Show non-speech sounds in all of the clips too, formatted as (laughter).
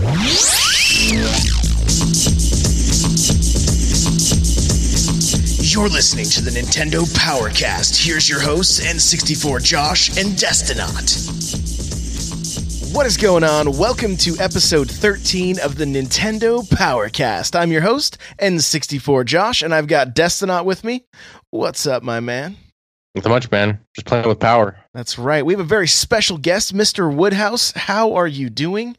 You're listening to the Nintendo Powercast. Here's your hosts, N64 Josh and Destinot. What is going on? Welcome to episode 13 of the Nintendo Powercast. I'm your host, N64 Josh, and I've got Destinot with me. What's up, my man? Nothing much, man. Just playing with power. That's right. We have a very special guest, Mr. Woodhouse. How are you doing?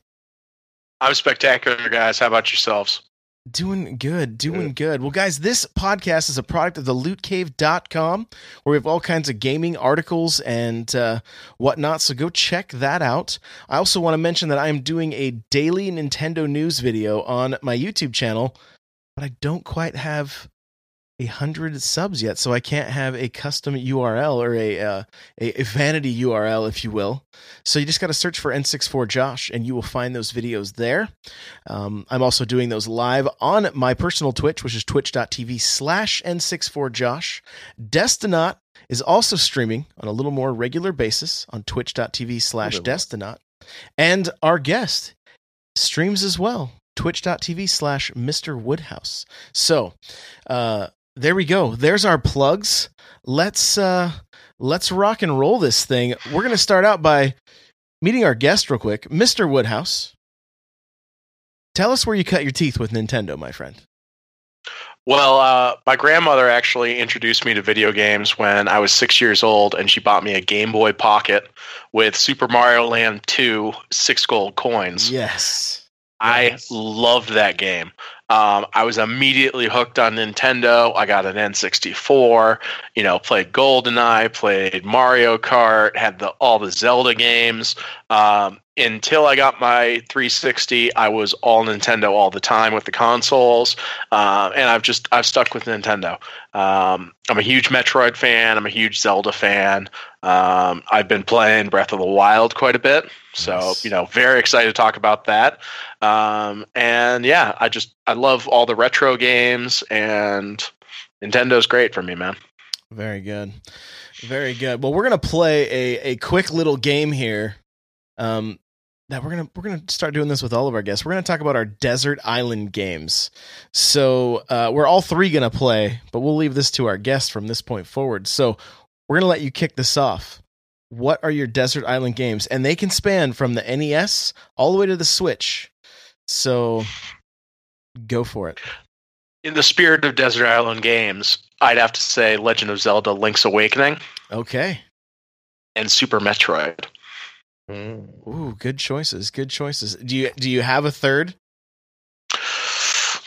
I'm spectacular, guys. How about yourselves? Doing good, doing good. Well, guys, this podcast is a product of the lootcave.com where we have all kinds of gaming articles and uh, whatnot. So go check that out. I also want to mention that I am doing a daily Nintendo news video on my YouTube channel, but I don't quite have a hundred subs yet, so I can't have a custom URL or a, uh, a, a vanity URL, if you will. So you just got to search for N64 Josh, and you will find those videos there. Um, I'm also doing those live on my personal Twitch, which is twitch.tv slash N64 Josh. Destinot is also streaming on a little more regular basis on twitch.tv slash Destinaut. And our guest streams as well twitch.tv slash mr woodhouse so uh there we go. There's our plugs. Let's uh let's rock and roll this thing. We're gonna start out by meeting our guest real quick, Mr. Woodhouse. Tell us where you cut your teeth with Nintendo, my friend. Well, uh, my grandmother actually introduced me to video games when I was six years old, and she bought me a Game Boy Pocket with Super Mario Land 2 six gold coins. Yes. I Yes. loved that game. Um, I was immediately hooked on Nintendo. I got an N64. You know, played GoldenEye, played Mario Kart, had the all the Zelda games. Um, until I got my 360, I was all Nintendo all the time with the consoles, um, and I've just I've stuck with Nintendo. Um, I'm a huge Metroid fan. I'm a huge Zelda fan. Um, I've been playing Breath of the Wild quite a bit, so Nice. you know, very excited to talk about that. Um, and yeah, I just I love all the retro games, and Nintendo's great for me, man. Very good. Very good. Well, we're gonna play a, a quick little game here. Um that we're gonna we're gonna start doing this with all of our guests. We're gonna talk about our desert island games. So uh, we're all three gonna play, but we'll leave this to our guests from this point forward. So we're gonna let you kick this off. What are your desert island games? And they can span from the NES all the way to the Switch. So go for it. In the spirit of Desert Island games, I'd have to say Legend of Zelda: Link's Awakening Okay. and Super Metroid. Mm. Ooh, good choices. Good choices. Do you do you have a third?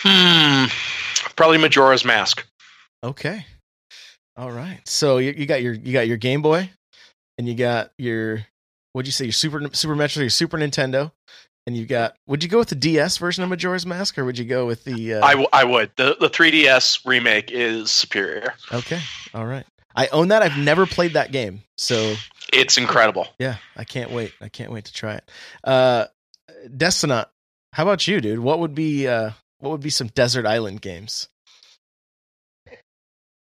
Hmm, probably Majora's Mask. Okay. All right. So you, you got your you got your Game Boy, and you got your what'd you say your Super Super Metro your Super Nintendo, and you got would you go with the DS version of Majora's Mask or would you go with the? Uh, I, w- I would. The the 3DS remake is superior. okay. All right. I own that. I've never played that game, so It's incredible. yeah, I can't wait. I can't wait to try it. Uh, Destinaut, how about you, dude? What would be uh what would be some desert island games?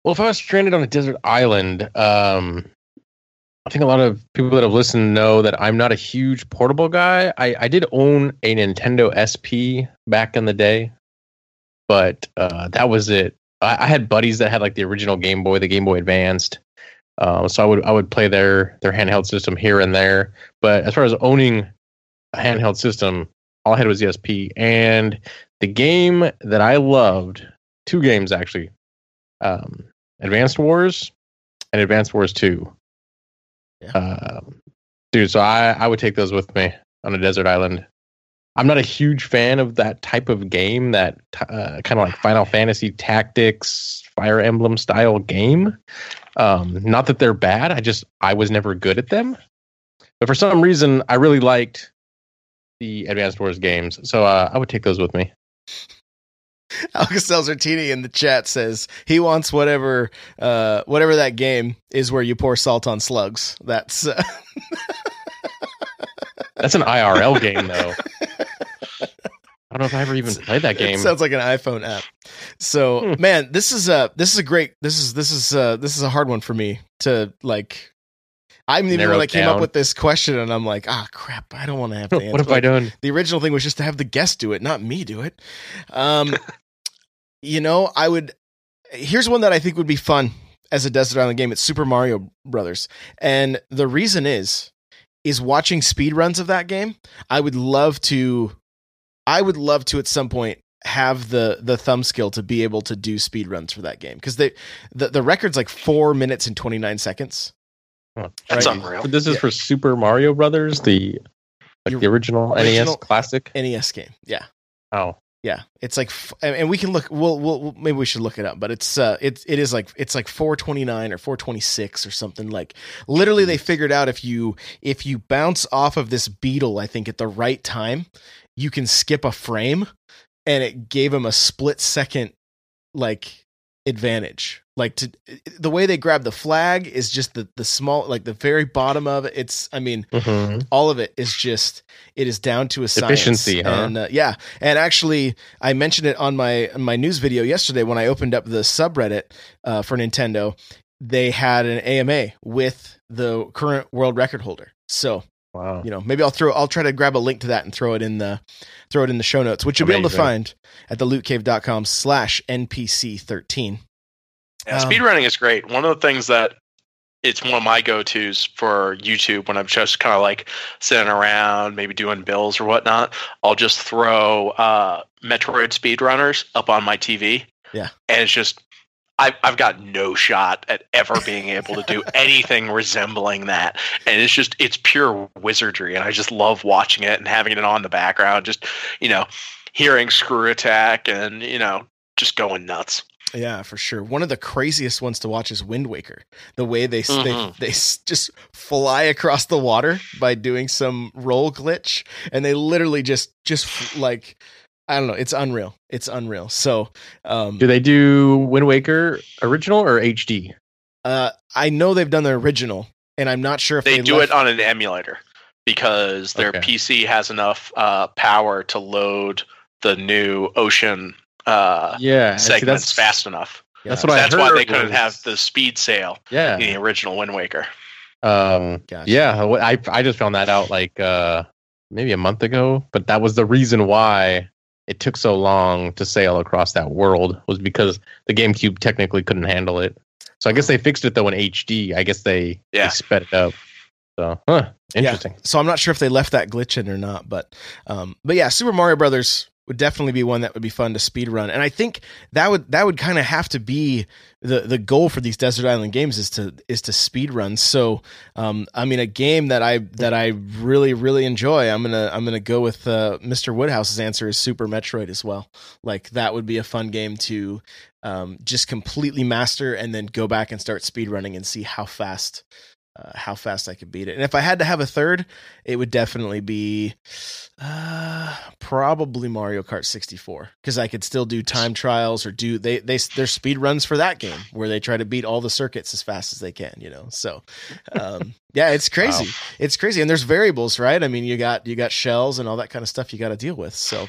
Well, if I was stranded on a desert island, um, I think a lot of people that have listened know that I'm not a huge portable guy. I, I did own a Nintendo SP back in the day, but uh, that was it. I, I had buddies that had like the original Game Boy, the Game Boy Advanced. Um, so I would I would play their their handheld system here and there. But as far as owning a handheld system, all I had was the SP. And the game that I loved, two games actually, um, Advanced Wars and Advanced Wars Two. Yeah. Um, dude, so I I would take those with me on a desert island. I'm not a huge fan of that type of game, that uh, kind of like Final (laughs) Fantasy Tactics, Fire Emblem style game. Um, not that they're bad, I just I was never good at them. But for some reason, I really liked the Advanced Wars games, so uh, I would take those with me. (laughs) Alex Zelzertini in the chat says he wants whatever uh, whatever that game is where you pour salt on slugs. That's uh, (laughs) That's an IRL game, though. I don't know if I ever even (laughs) played that game. It sounds like an iPhone app. So, Hmm. man, this is a this is a great this is this is uh this is a hard one for me to like. I'm even Narrow when I came up with this question, and I'm like, ah, crap, I don't want to have to (laughs) answer. what have I done? the original thing was just to have the guest do it, not me do it. Um, (laughs) you know, I would. Here's one that I think would be fun as a Desert Island game. It's Super Mario Brothers, and the reason is, is watching speed runs of that game. I would love to. I would love to at some point have the the thumb skill to be able to do speed runs for that game because they the, the record's like four minutes and 29 seconds Oh, That's Right. unreal. So this is Yeah. for Super Mario Brothers, the like Your the original, original- NES classic. nes game yeah Oh, Yeah, it's like, and and we can look. We'll, we'll, we'll- maybe we should look it up. But it's, uh, it, it is like, it's like 429 or 426 or something. Like, literally, they figured out if you, if you bounce off of this beetle, I think at the right time, you can skip a frame, and it gave him a split second, like advantage. Like to the way they grab the flag is just the the small, like the very bottom of it. It's, I mean, Mhm. all of it is just it is down to a science. Efficiency, huh? and uh, yeah and actually i mentioned it on my my news video yesterday when i opened up the subreddit uh, for nintendo they had an ama with the current world record holder so wow. you know maybe i'll throw i'll try to grab a link to that and throw it in the throw it in the show notes which you'll be able to find at the lootcave.com slash npc 13 Yeah, Um, speedrunning is great. One of the things that it's one of my go-tos for YouTube when I'm just kind of like sitting around, maybe doing bills or whatnot. I'll just throw uh, Metroid speedrunners up on my TV. Yeah. and it's just I've I've got no shot at ever being able to do (laughs) anything resembling that, and it's just it's pure wizardry, and I just love watching it and having it on in the background, just you know, hearing Screw Attack and you know just going nuts. Yeah, for sure. One of the craziest ones to watch is Wind Waker. The way they Mhm. they they just fly across the water by doing some roll glitch, and they literally just just like I don't know. It's unreal. It's unreal. So, um, Do they do Wind Waker original or HD? uh, I know they've done the original, and I'm not sure if they, they, do left- it on an emulator because their Okay. PC has enough uh, power to load the new Ocean uh, Yeah, and see, segments fast enough. Yeah. That's what I That's why heard they couldn't was- have the speed sail Yeah, in the original Wind Waker. Um, Gotcha. yeah, I I just found that out like uh maybe a month ago, but that was the reason why it took so long to sail across that world was because the GameCube technically couldn't handle it. So I guess they fixed it though in HD. I guess they, Yeah. they sped it up. So, huh, interesting. So I'm not sure if they left that glitch in or not, but um, but yeah, Super Mario Brothers would definitely be one that would be fun to speed run, and I think that would that would kind of have to be the the goal for these desert island games is to is to speed run. So um, I mean, a game that I that I really really enjoy, I'm gonna I'm gonna go with uh, Mr. Woodhouse's answer is Super Metroid as well. Like that would be a fun game to um, just completely master and then go back and start speed running and see how fast. Uh, how fast I could beat it, and if I had to have a third, it would definitely be uh probably Mario Kart 64 because I could still do time trials or do they they there's speed runs for that game where they try to beat all the circuits as fast as they can you know? So um yeah it's crazy. Wow. it's crazy. And there's variables right? I mean you got you got shells and all that kind of stuff you got to deal with. So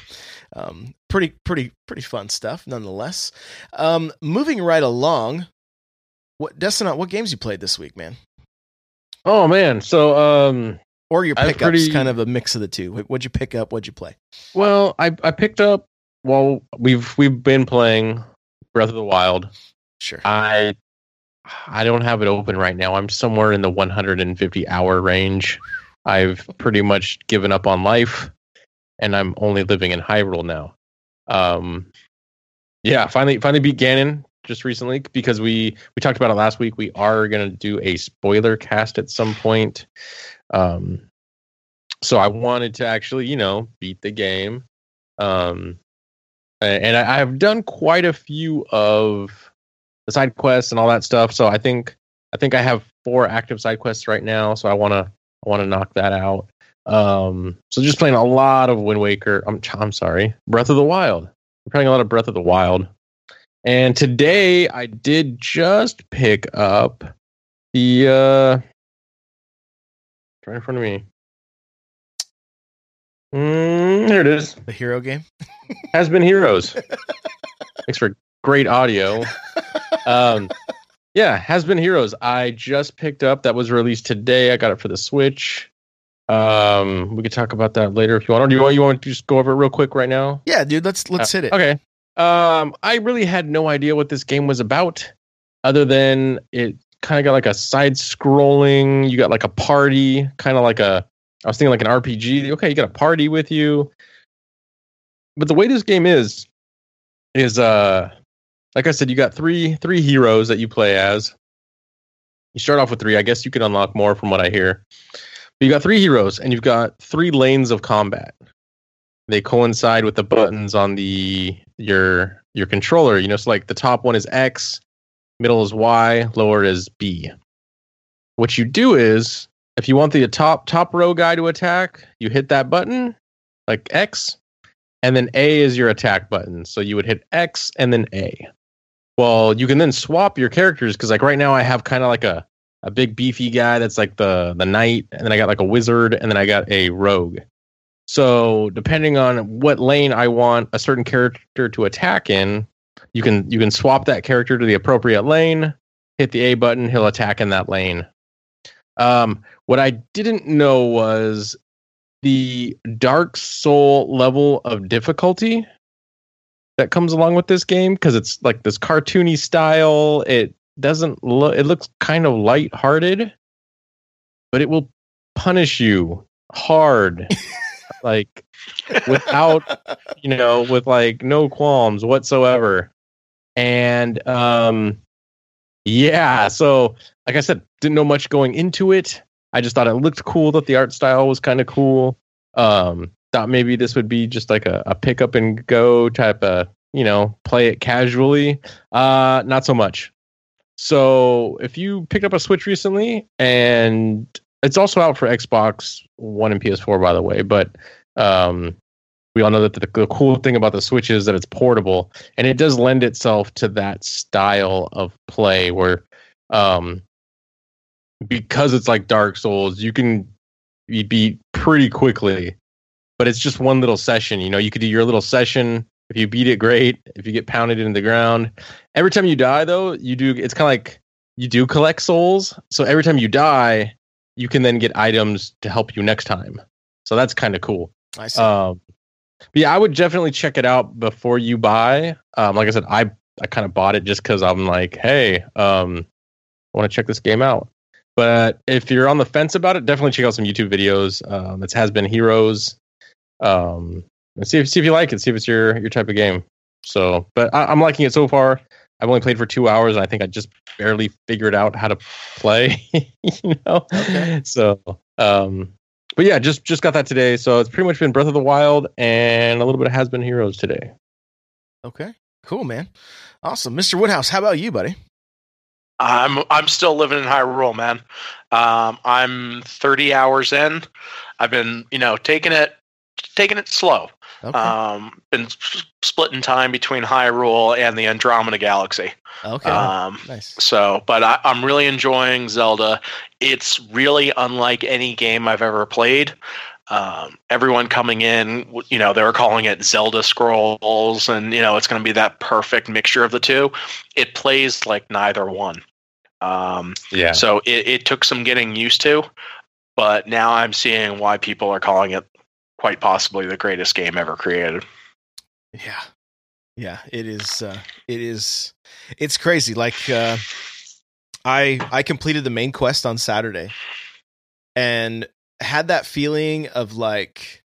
um pretty pretty pretty fun stuff nonetheless. Um moving right along what Destinat what games you played this week man Oh man, so um, or your pickups pretty- kind of a mix of the two What- what'd you pick up what'd you play well, I I picked up. Well, we've we've been playing Breath of the Wild. sure I I don't have it open right now. I'm somewhere in the 150 hour range. I've pretty much given up on life, and I'm only living in Hyrule now. Um, yeah, finally finally beat Ganon just recently because we we talked about it last week. We are gonna do a spoiler cast at some point. Um, so I wanted to actually, you know, beat the game. Um, and I, I've done quite a few of the side quests and all that stuff. So I think I think I have four active side quests right now. So I wanna I wanna knock that out. Um, so just playing a lot of Wind Waker. I'm I'm sorry, Breath of the Wild. I'm playing a lot of Breath of the Wild. And today I did just pick up the uh right in front of me. Mm, here it is. The hero game. (laughs) Has been heroes. Thanks for great audio. (laughs) Um, yeah, has been heroes. I just picked up that was released today. I got it for the Switch. Um, we could talk about that later if you want. Or do you want you want to just go over it real quick right now? Yeah, dude. Let's let's Uh, hit it. Okay. Um, I really had no idea what this game was about, other than it kind of got like a side scrolling. You got like a party, kind of like a. I was thinking like an RPG. Okay, you got a party with you. But the way this game is, is uh, like I said, you got three three heroes that you play as. You start off with three. I guess you can unlock more from what I hear. But you got three heroes, and you've got three lanes of combat they coincide with the buttons on the your your controller you know so like the top one is x middle is y lower is b. What you do is if you want the top top row guy to attack you hit that button like x and then a is your attack button. So you would hit x and then a. Well you can then swap your characters because like right now i have kind of like a a big beefy guy that's like the the knight and then i got like a wizard and then i got a rogue so depending on what lane I want a certain character to attack in, you can you can swap that character to the appropriate lane, hit the A button, he'll attack in that lane. Um, what I didn't know was the Dark Soul level of difficulty that comes along with this game because it's like this cartoony style. It doesn't look it looks kind of light-hearted, but it will punish you hard. (laughs) like without you know with like no qualms whatsoever. And um yeah so like i said didn't know much going into it. I just thought it looked cool that the art style was kind of cool. Um thought maybe this would be just like a, a pick up and go type of you know play it casually. Uh not so much. So if you picked up a switch recently and it's also out for xbox one and ps4 by the way but um we all know that the, the cool thing about the Switch is that it's portable, and it does lend itself to that style of play where, um, because it's like Dark Souls, you can be beat pretty quickly, but it's just one little session. You know, you could do your little session. If you beat it, great. If you get pounded into the ground, every time you die, though, you do. It's kind of like you do collect souls. So every time you die, you can then get items to help you next time. So that's kind of cool. I see. Um, but yeah, I would definitely check it out before you buy. Um, like I said, I I kind of bought it just because I'm like, hey, um, I want to check this game out. But if you're on the fence about it, definitely check out some YouTube videos. Um, it has been Heroes. Um, and see if see if you like it. See if it's your your type of game. So, but I, I'm liking it so far. I've only played for two hours, and I think I just barely figured out how to play. (laughs) you know, Okay. so um, but yeah, just just got that today. So it's pretty much been Breath of the Wild and a little bit of Has Been Heroes today. okay. Cool, man. Awesome, Mr. Woodhouse. How about you, buddy? I'm I'm still living in Hyrule, man. Um, I'm 30 hours in. I've been, you know, taking it taking it slow. Okay. Um, been s- splitting time between Hyrule and the Andromeda Galaxy. okay. Um, nice. so, but I, I'm really enjoying Zelda. It's really unlike any game I've ever played. Um, everyone coming in, you know, they were calling it Zelda Scrolls, and you know, it's going to be that perfect mixture of the two. It plays like neither one. Um, Yeah. so it, it took some getting used to, but now I'm seeing why people are calling it quite possibly the greatest game ever created. Yeah. Yeah, it is uh it is it's crazy. Like uh I I completed the main quest on Saturday and had that feeling of like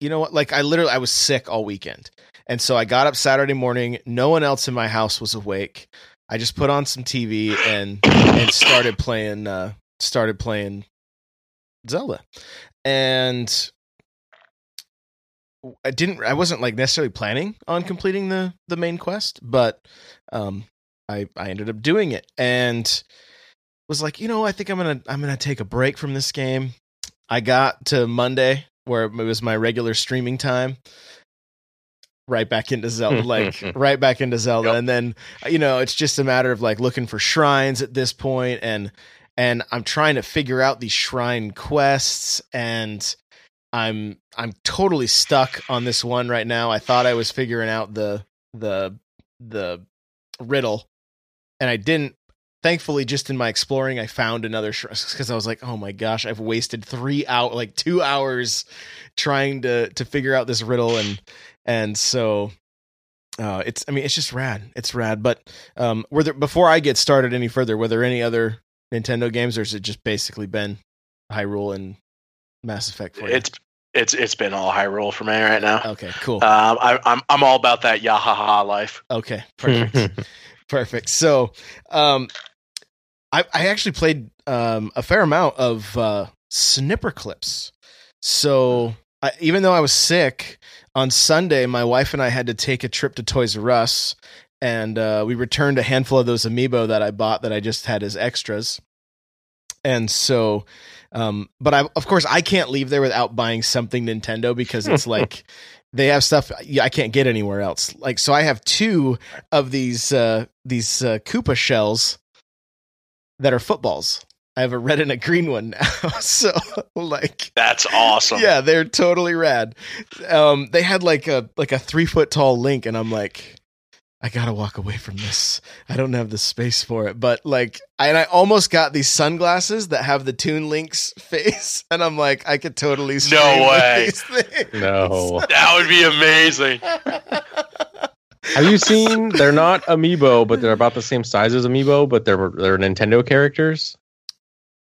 you know what like I literally I was sick all weekend. And so I got up Saturday morning, no one else in my house was awake. I just put on some TV and and started playing uh started playing Zelda. And I didn't I wasn't like necessarily planning on completing the the main quest, but um I I ended up doing it and was like, you know, I think I'm going to I'm going to take a break from this game I got to Monday where it was my regular streaming time. Right back into Zelda, (laughs) like right back into Zelda, Yep. and then you know it's just a matter of like looking for shrines at this point, and and I'm trying to figure out these shrine quests, and I'm I'm totally stuck on this one right now. I thought I was figuring out the the the riddle, and I didn't. Thankfully, just in my exploring, I found another because I was like, "Oh my gosh, I've wasted three out like two hours trying to to figure out this riddle," and and so uh, it's I mean it's just rad. It's rad. But um, were there before I get started any further? Were there any other Nintendo games, or has it just basically been Hyrule and Mass Effect for you? It's it's it's been all Hyrule for me right now. okay, cool. Um, I, I'm I'm all about that yahaha life. Okay, (laughs) perfect. (laughs) Perfect. So, um, I I actually played um a fair amount of uh, Snipperclips. So I, even though I was sick on Sunday, my wife and I had to take a trip to Toys R Us, and uh, we returned a handful of those amiibo that I bought that I just had as extras. And so, um, but I of course I can't leave there without buying something Nintendo because it's (laughs) like they have stuff I can't get anywhere else. Like so, I have two of these uh, these uh, Koopa shells that are footballs. I have a red and a green one now. (laughs) so like That's awesome. yeah, they're totally rad. Um, they had like a like a three foot tall link, and I'm like, I gotta walk away from this. I don't have the space for it. But like, I, and I almost got these sunglasses that have the Toon Link's (laughs) face, and I'm like, I could totally stream with way. (laughs) these no. That would be amazing. (laughs) Have you seen? They're not amiibo, but they're about the same size as amiibo, but they're they're Nintendo characters.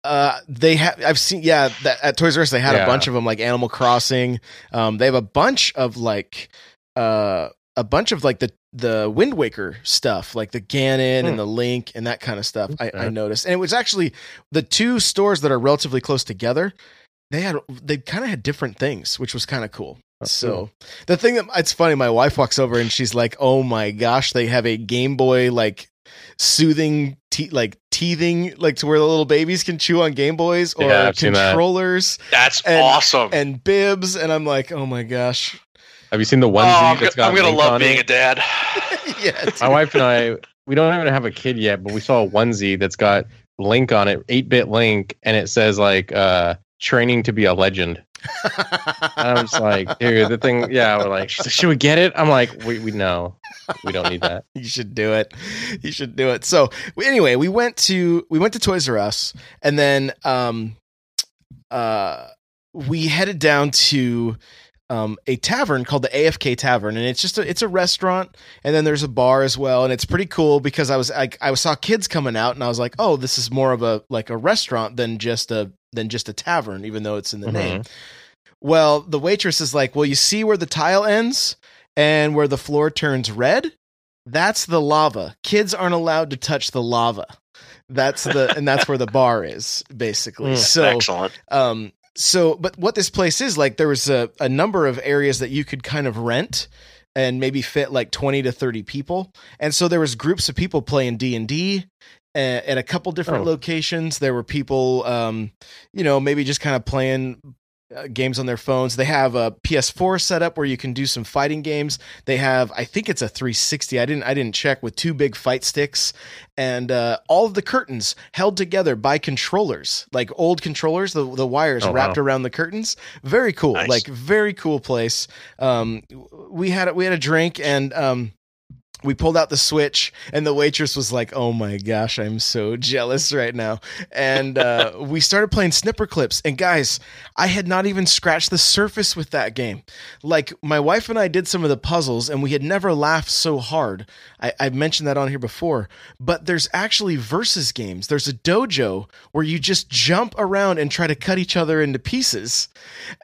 Uh, they have. I've seen. Yeah, that, at Toys R Us they had a bunch of them, like Animal Crossing. Um, they have a bunch of like, uh, a bunch of like the the Wind Waker stuff, like the Ganon Hmm. and the Link and that kind of stuff. I, I noticed, and it was actually the two stores that are relatively close together. They had they kind of had different things, which was kind of cool. That's So the thing that it's funny, my wife walks over and she's like, "Oh my gosh, they have a Game Boy like soothing, te- like teething, like to where the little babies can chew on Game Boys or Yeah, I've that. controllers That's And- awesome. and bibs." And I'm like, "Oh my gosh, Have you seen the oh, onesie I'm, that's go- got I'm gonna love on being it? a dad. (laughs) yeah." dude. My wife and I, we don't even have a kid yet, but we saw a onesie that's got Link on it, eight bit Link, and it says like uh training to be a legend. And I'm just like, (laughs) dude, the thing, yeah. We're like, she's like, should we get it? I'm like, we we know, we don't need that. you should do it. You should do it. So anyway, we went to we went to Toys R Us, and then um, uh, we headed down to um, a tavern called the AFK Tavern, and it's just a, it's a restaurant, and then there's a bar as well, and it's pretty cool because I was I, I saw kids coming out, and I was like, oh, this is more of a like a restaurant than just a than just a tavern, even though it's in the Mhm. name. Well, the waitress is like, well, you see where the tile ends and where the floor turns red? That's the lava. Kids aren't allowed to touch the lava. That's the and that's where the bar is basically. (laughs) Mm. So Excellent. um so but what this place is like there was a, a number of areas that you could kind of rent and maybe fit like 20 to 30 people and so there was groups of people playing d&d at a couple different Oh. locations there were people um you know maybe just kind of playing uh, games on their phones they have a ps4 setup where you can do some fighting games they have i think it's a 360 i didn't i didn't check with two big fight sticks and uh, all of the curtains held together by controllers, like old controllers, the the wires Oh, wrapped wow. around the curtains. Very cool, Nice. like very cool place. Um, we had a- we had a drink and um, we pulled out the switch, and the waitress was like, "Oh my gosh, I'm so jealous right now." And uh, (laughs) we started playing Snipperclips, and guys, I had not even scratched the surface with that game. Like my wife and I did some of the puzzles, and we had never laughed so hard. I, I mentioned that on here before, but there's actually versus games. There's a dojo where you just jump around and try to cut each other into pieces,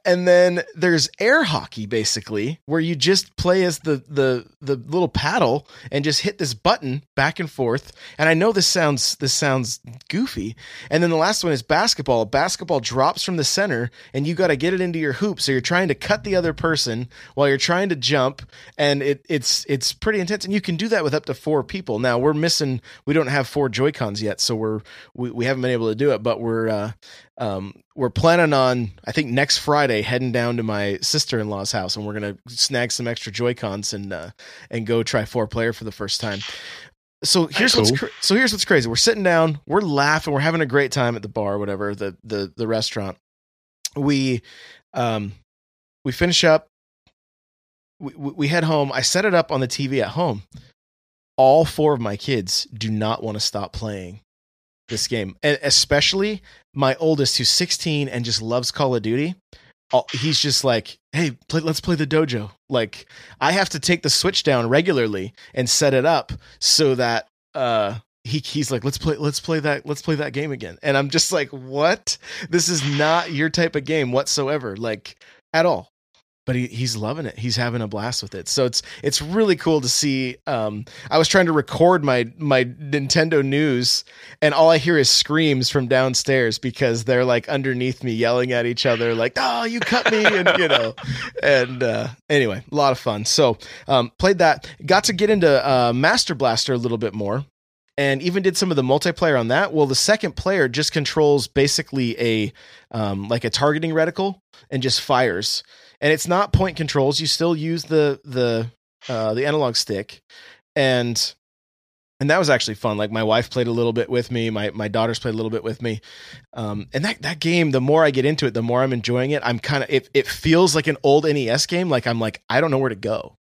and then there's air hockey basically where you just play as the the the little paddle and just hit this button back and forth. And I know this sounds this sounds goofy. And then the last one is basketball. Basketball drops from the center and you got to get it into your hoop. So you're trying to cut the other person while you're trying to jump and it it's it's pretty intense and you can do that with up to 4 people. Now, we're missing we don't have four Joy-Cons yet, so we're we, we haven't been able to do it, but we're uh um, we're planning on I think next Friday heading down to my sister in law's house, and we're gonna snag some extra Joy Cons and uh, and go try four player for the first time. So here's Cool. what's cra- so here's what's crazy. We're sitting down, we're laughing, we're having a great time at the bar, whatever the the the restaurant. We um we finish up. We, we we head home. I set it up on the TV at home. All four of my kids do not want to stop playing this game, and especially my oldest, who's 16 and just loves Call of Duty. He's just like, hey, play, let's play the dojo. Like, I have to take the switch down regularly and set it up so that uh, he he's like, let's play, let's play that, let's play that game again. And I'm just like, what? This is not your type of game whatsoever, like at all but he, he's loving it. He's having a blast with it. So it's it's really cool to see. Um, I was trying to record my my Nintendo news, and all I hear is screams from downstairs because they're like underneath me yelling at each other, like "Oh, you cut me!" and you know. And uh, anyway, a lot of fun. So um, played that. Got to get into uh, Master Blaster a little bit more. And even did some of the multiplayer on that. Well, the second player just controls basically a um, like a targeting reticle and just fires and it's not point controls. You still use the the uh, the analog stick, and and that was actually fun. Like my wife played a little bit with me. My my daughters played a little bit with me, um, and that that game. The more I get into it, the more I'm enjoying it. I'm kind of it. It feels like an old NES game. Like I'm like I don't know where to go.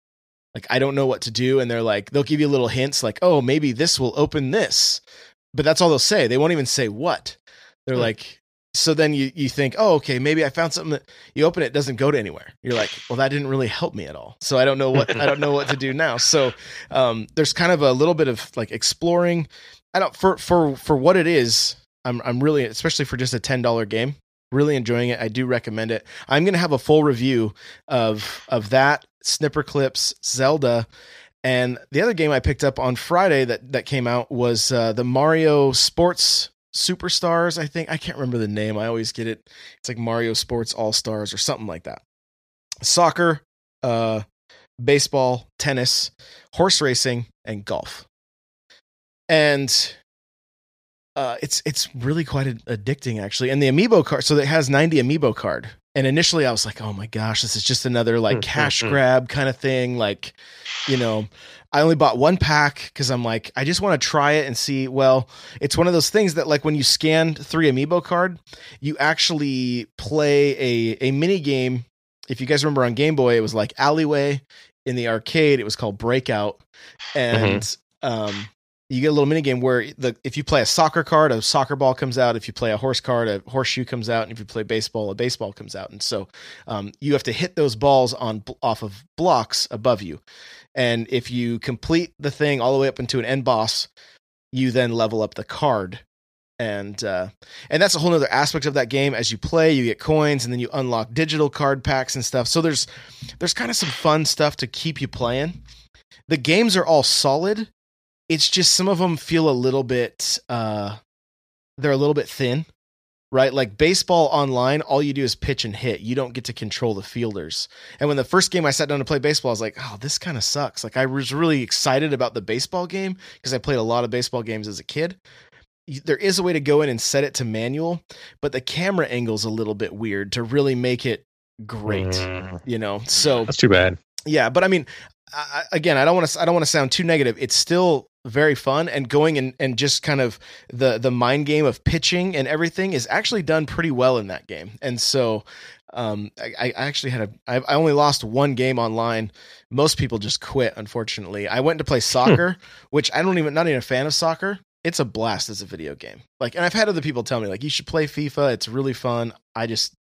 Like I don't know what to do, and they're like they'll give you little hints, like oh maybe this will open this, but that's all they'll say. They won't even say what. They're like so then you you think oh okay maybe I found something that you open it, doesn't go to anywhere. You're like well that didn't really help me at all. So i don't know what i don't know what to do now. So um there's kind of a little bit of like exploring. I don't for for for what it is i'm i'm really especially for just a $10 game really enjoying it. I do recommend it. I'm to have a full review of of that Snipperclips zelda and the other game i picked up on friday that that came out was uh, the mario sports superstars i think i can't remember the name i always get it it's like Mario Sports All Stars or something like that. Soccer, uh, baseball, tennis, horse racing, and golf. And uh, it's it's really quite addicting actually. And the amiibo card, so it has ninety amiibo card. And initially, I was like, "Oh my gosh, this is just another like cash grab kind of thing." Like, you know, I only bought one pack because I'm like, I just want to try it and see. Well, it's one of those things that like when you scan three amiibo card, you actually play a a mini game. If you guys remember on Game Boy, it was like Alleyway. In the arcade, it was called Breakout, and um, you get a little mini game where the if you play a soccer card, a soccer ball comes out. If you play a horse card, a horseshoe comes out, and if you play baseball, a baseball comes out. And so um, you have to hit those balls on off of blocks above you, and if you complete the thing all the way up into an end boss, you then level up the card and uh, and that's a whole other aspect of that game. As you play, you get coins, and then you unlock digital card packs and stuff. So there's there's kind of some fun stuff to keep you playing. The games are all solid. It's just some of them feel a little bit uh, they're a little bit thin, right? Like baseball online, all you do is pitch and hit. You don't get to control the fielders. And when the first game I sat down to play baseball, I was like, oh, this kind of sucks. Like I was really excited about the baseball game because I played a lot of baseball games as a kid there is a way to go in and set it to manual, but the camera angle's a little bit weird to really make it great, Mm, you know. So that's too bad. yeah, but I mean, I, again, I don't want to I don't want to sound too negative. It's still very fun and going and, and just kind of the the mind game of pitching and everything is actually done pretty well in that game. And so um, I, I actually had a I, I only lost one game online. Most people just quit. Unfortunately, I went to play soccer, which I don't even not even a fan of soccer. It's a blast as a video game. Like, and I've had other people tell me like you should play FIFA. It's really fun. I just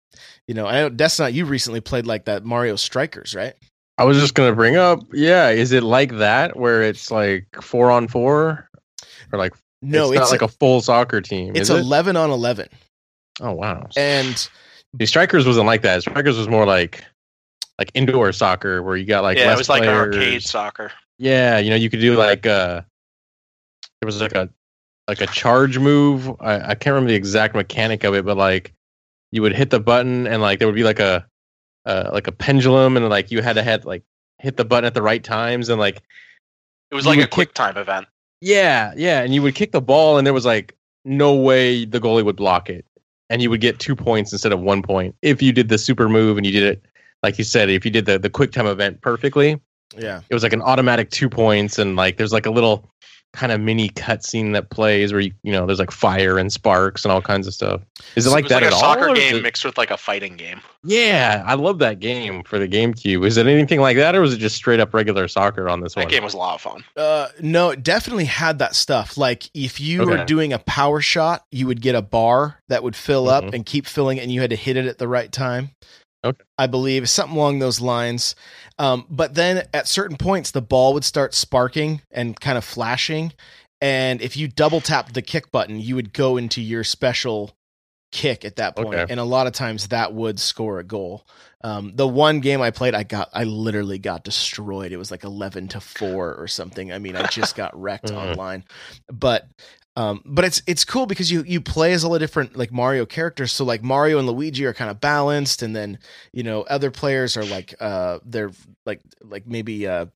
you know, I know Destinot, you recently played like that Mario Strikers, right? I was just gonna bring up, yeah, is it like that where it's like four on four, or like No, it's, it's, not like a full soccer team? it's is it? eleven on eleven, Oh wow. and The strikers wasn't like that. Strikers was more like like indoor soccer where you got like yeah, less it was like arcade soccer. Yeah, you know, you could do like uh there was like a like a charge move. I, I can't remember the exact mechanic of it, but like you would hit the button and like there would be like a uh, like a pendulum and like you had to had like hit the button at the right times and like It was like a would quick kick- time event. yeah, yeah, and you would kick the ball and there was like no way the goalie would block it. and you would get two points instead of one point if you did the super move and you did it like you said. If you did the the quick time event perfectly, Yeah. it was like an automatic two points, and like there's like a little kind of mini cutscene that plays where you you know there's like fire and sparks and all kinds of stuff. Is it So like was that like at a all? soccer or is game it- mixed with like a fighting game. yeah, I love that game for the GameCube. Is it anything like that, or was it just straight up regular soccer on this That one? That game was a lot of fun. Uh, no, it definitely had that stuff. Like if you were doing a power shot, you would get a bar that would fill up Mhm. and keep filling, and you had to hit it at the right time. Okay. I believe something along those lines. Um, but then at certain points, the ball would start sparking and kind of flashing, and if you double tapped the kick button, you would go into your special kick at that point. Okay. and a lot of times that would score a goal. Um, the one game I played, I got, I literally got destroyed. It was like eleven to four or something. I mean, I just got wrecked Mhm. (laughs) online. But, um, but it's it's cool because you you play as all the different like Mario characters. So like Mario and Luigi are kind of balanced, and then you know other players are like uh they're like like maybe uh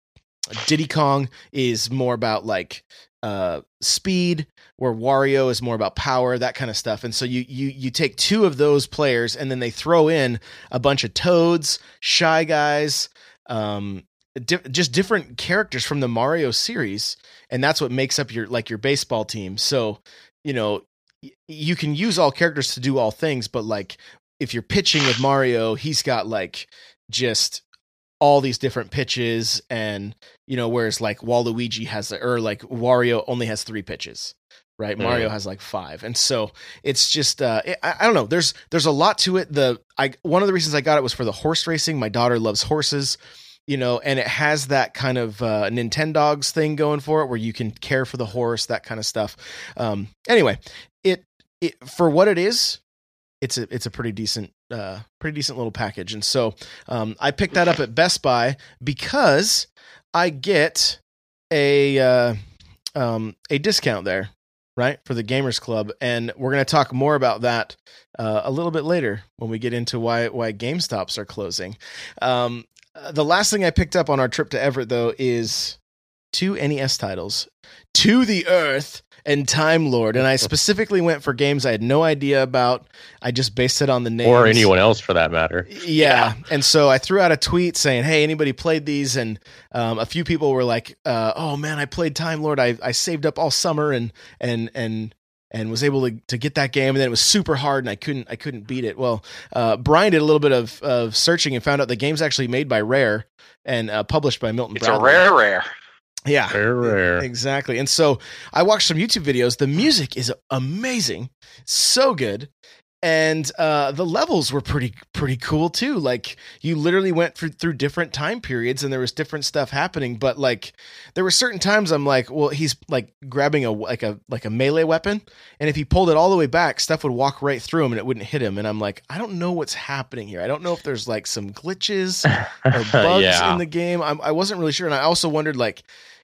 Diddy Kong is more about like uh speed where Wario is more about power that kind of stuff and so you you you take two of those players and then they throw in a bunch of toads shy guys um di- just different characters from the Mario series and that's what makes up your like your baseball team. So you know y- you can use all characters to do all things but like if you're pitching with Mario he's got like just all these different pitches and you know whereas like Waluigi has or like Wario only has 3 pitches right? Mario Mm. has like 5 and so it's just uh it, I, I don't know. There's there's a lot to it. The I one of the reasons I got it was for the horse racing. My daughter loves horses you know and it has that kind of uh Nintendogs thing going for it where you can care for the horse that kind of stuff. Um anyway it it for what it is it's a it's a pretty decent uh pretty decent little package. And so um I picked that up at Best Buy because I get a uh um a discount there right for the gamers club. And we're going to talk more about that uh, a little bit later when we get into why why GameStops are closing. Um uh, the last thing I picked up on our trip to Everett though is two NES titles To the Earth and Time Lord and I (laughs) specifically went for games I had no idea about I just based it on the name. or anyone else for that matter. yeah. And so I threw out a tweet saying, Hey, anybody played these? And um, a few people were like, uh, Oh man, I played Time Lord. I, I saved up all summer and, and, and, and was able to, to get that game. And then it was super hard and I couldn't, I couldn't beat it. Well, uh, Brian did a little bit of, of searching and found out the game's actually made by Rare and uh, published by Milton It's Bradley. a rare, rare. Yeah. Rare, rare. Exactly. And so I watched some YouTube videos. The music is amazing, so good. And uh, the levels were pretty pretty cool too. Like you literally went through, through different time periods, and there was different stuff happening. But like there were certain times I'm like, well, he's like grabbing a like a like a melee weapon, and if he pulled it all the way back, stuff would walk right through him, and it wouldn't hit him. And I'm like, I don't know what's happening here. I don't know if there's like some glitches or (laughs) bugs yeah. in the game. I'm, I wasn't really sure, and I also wondered like,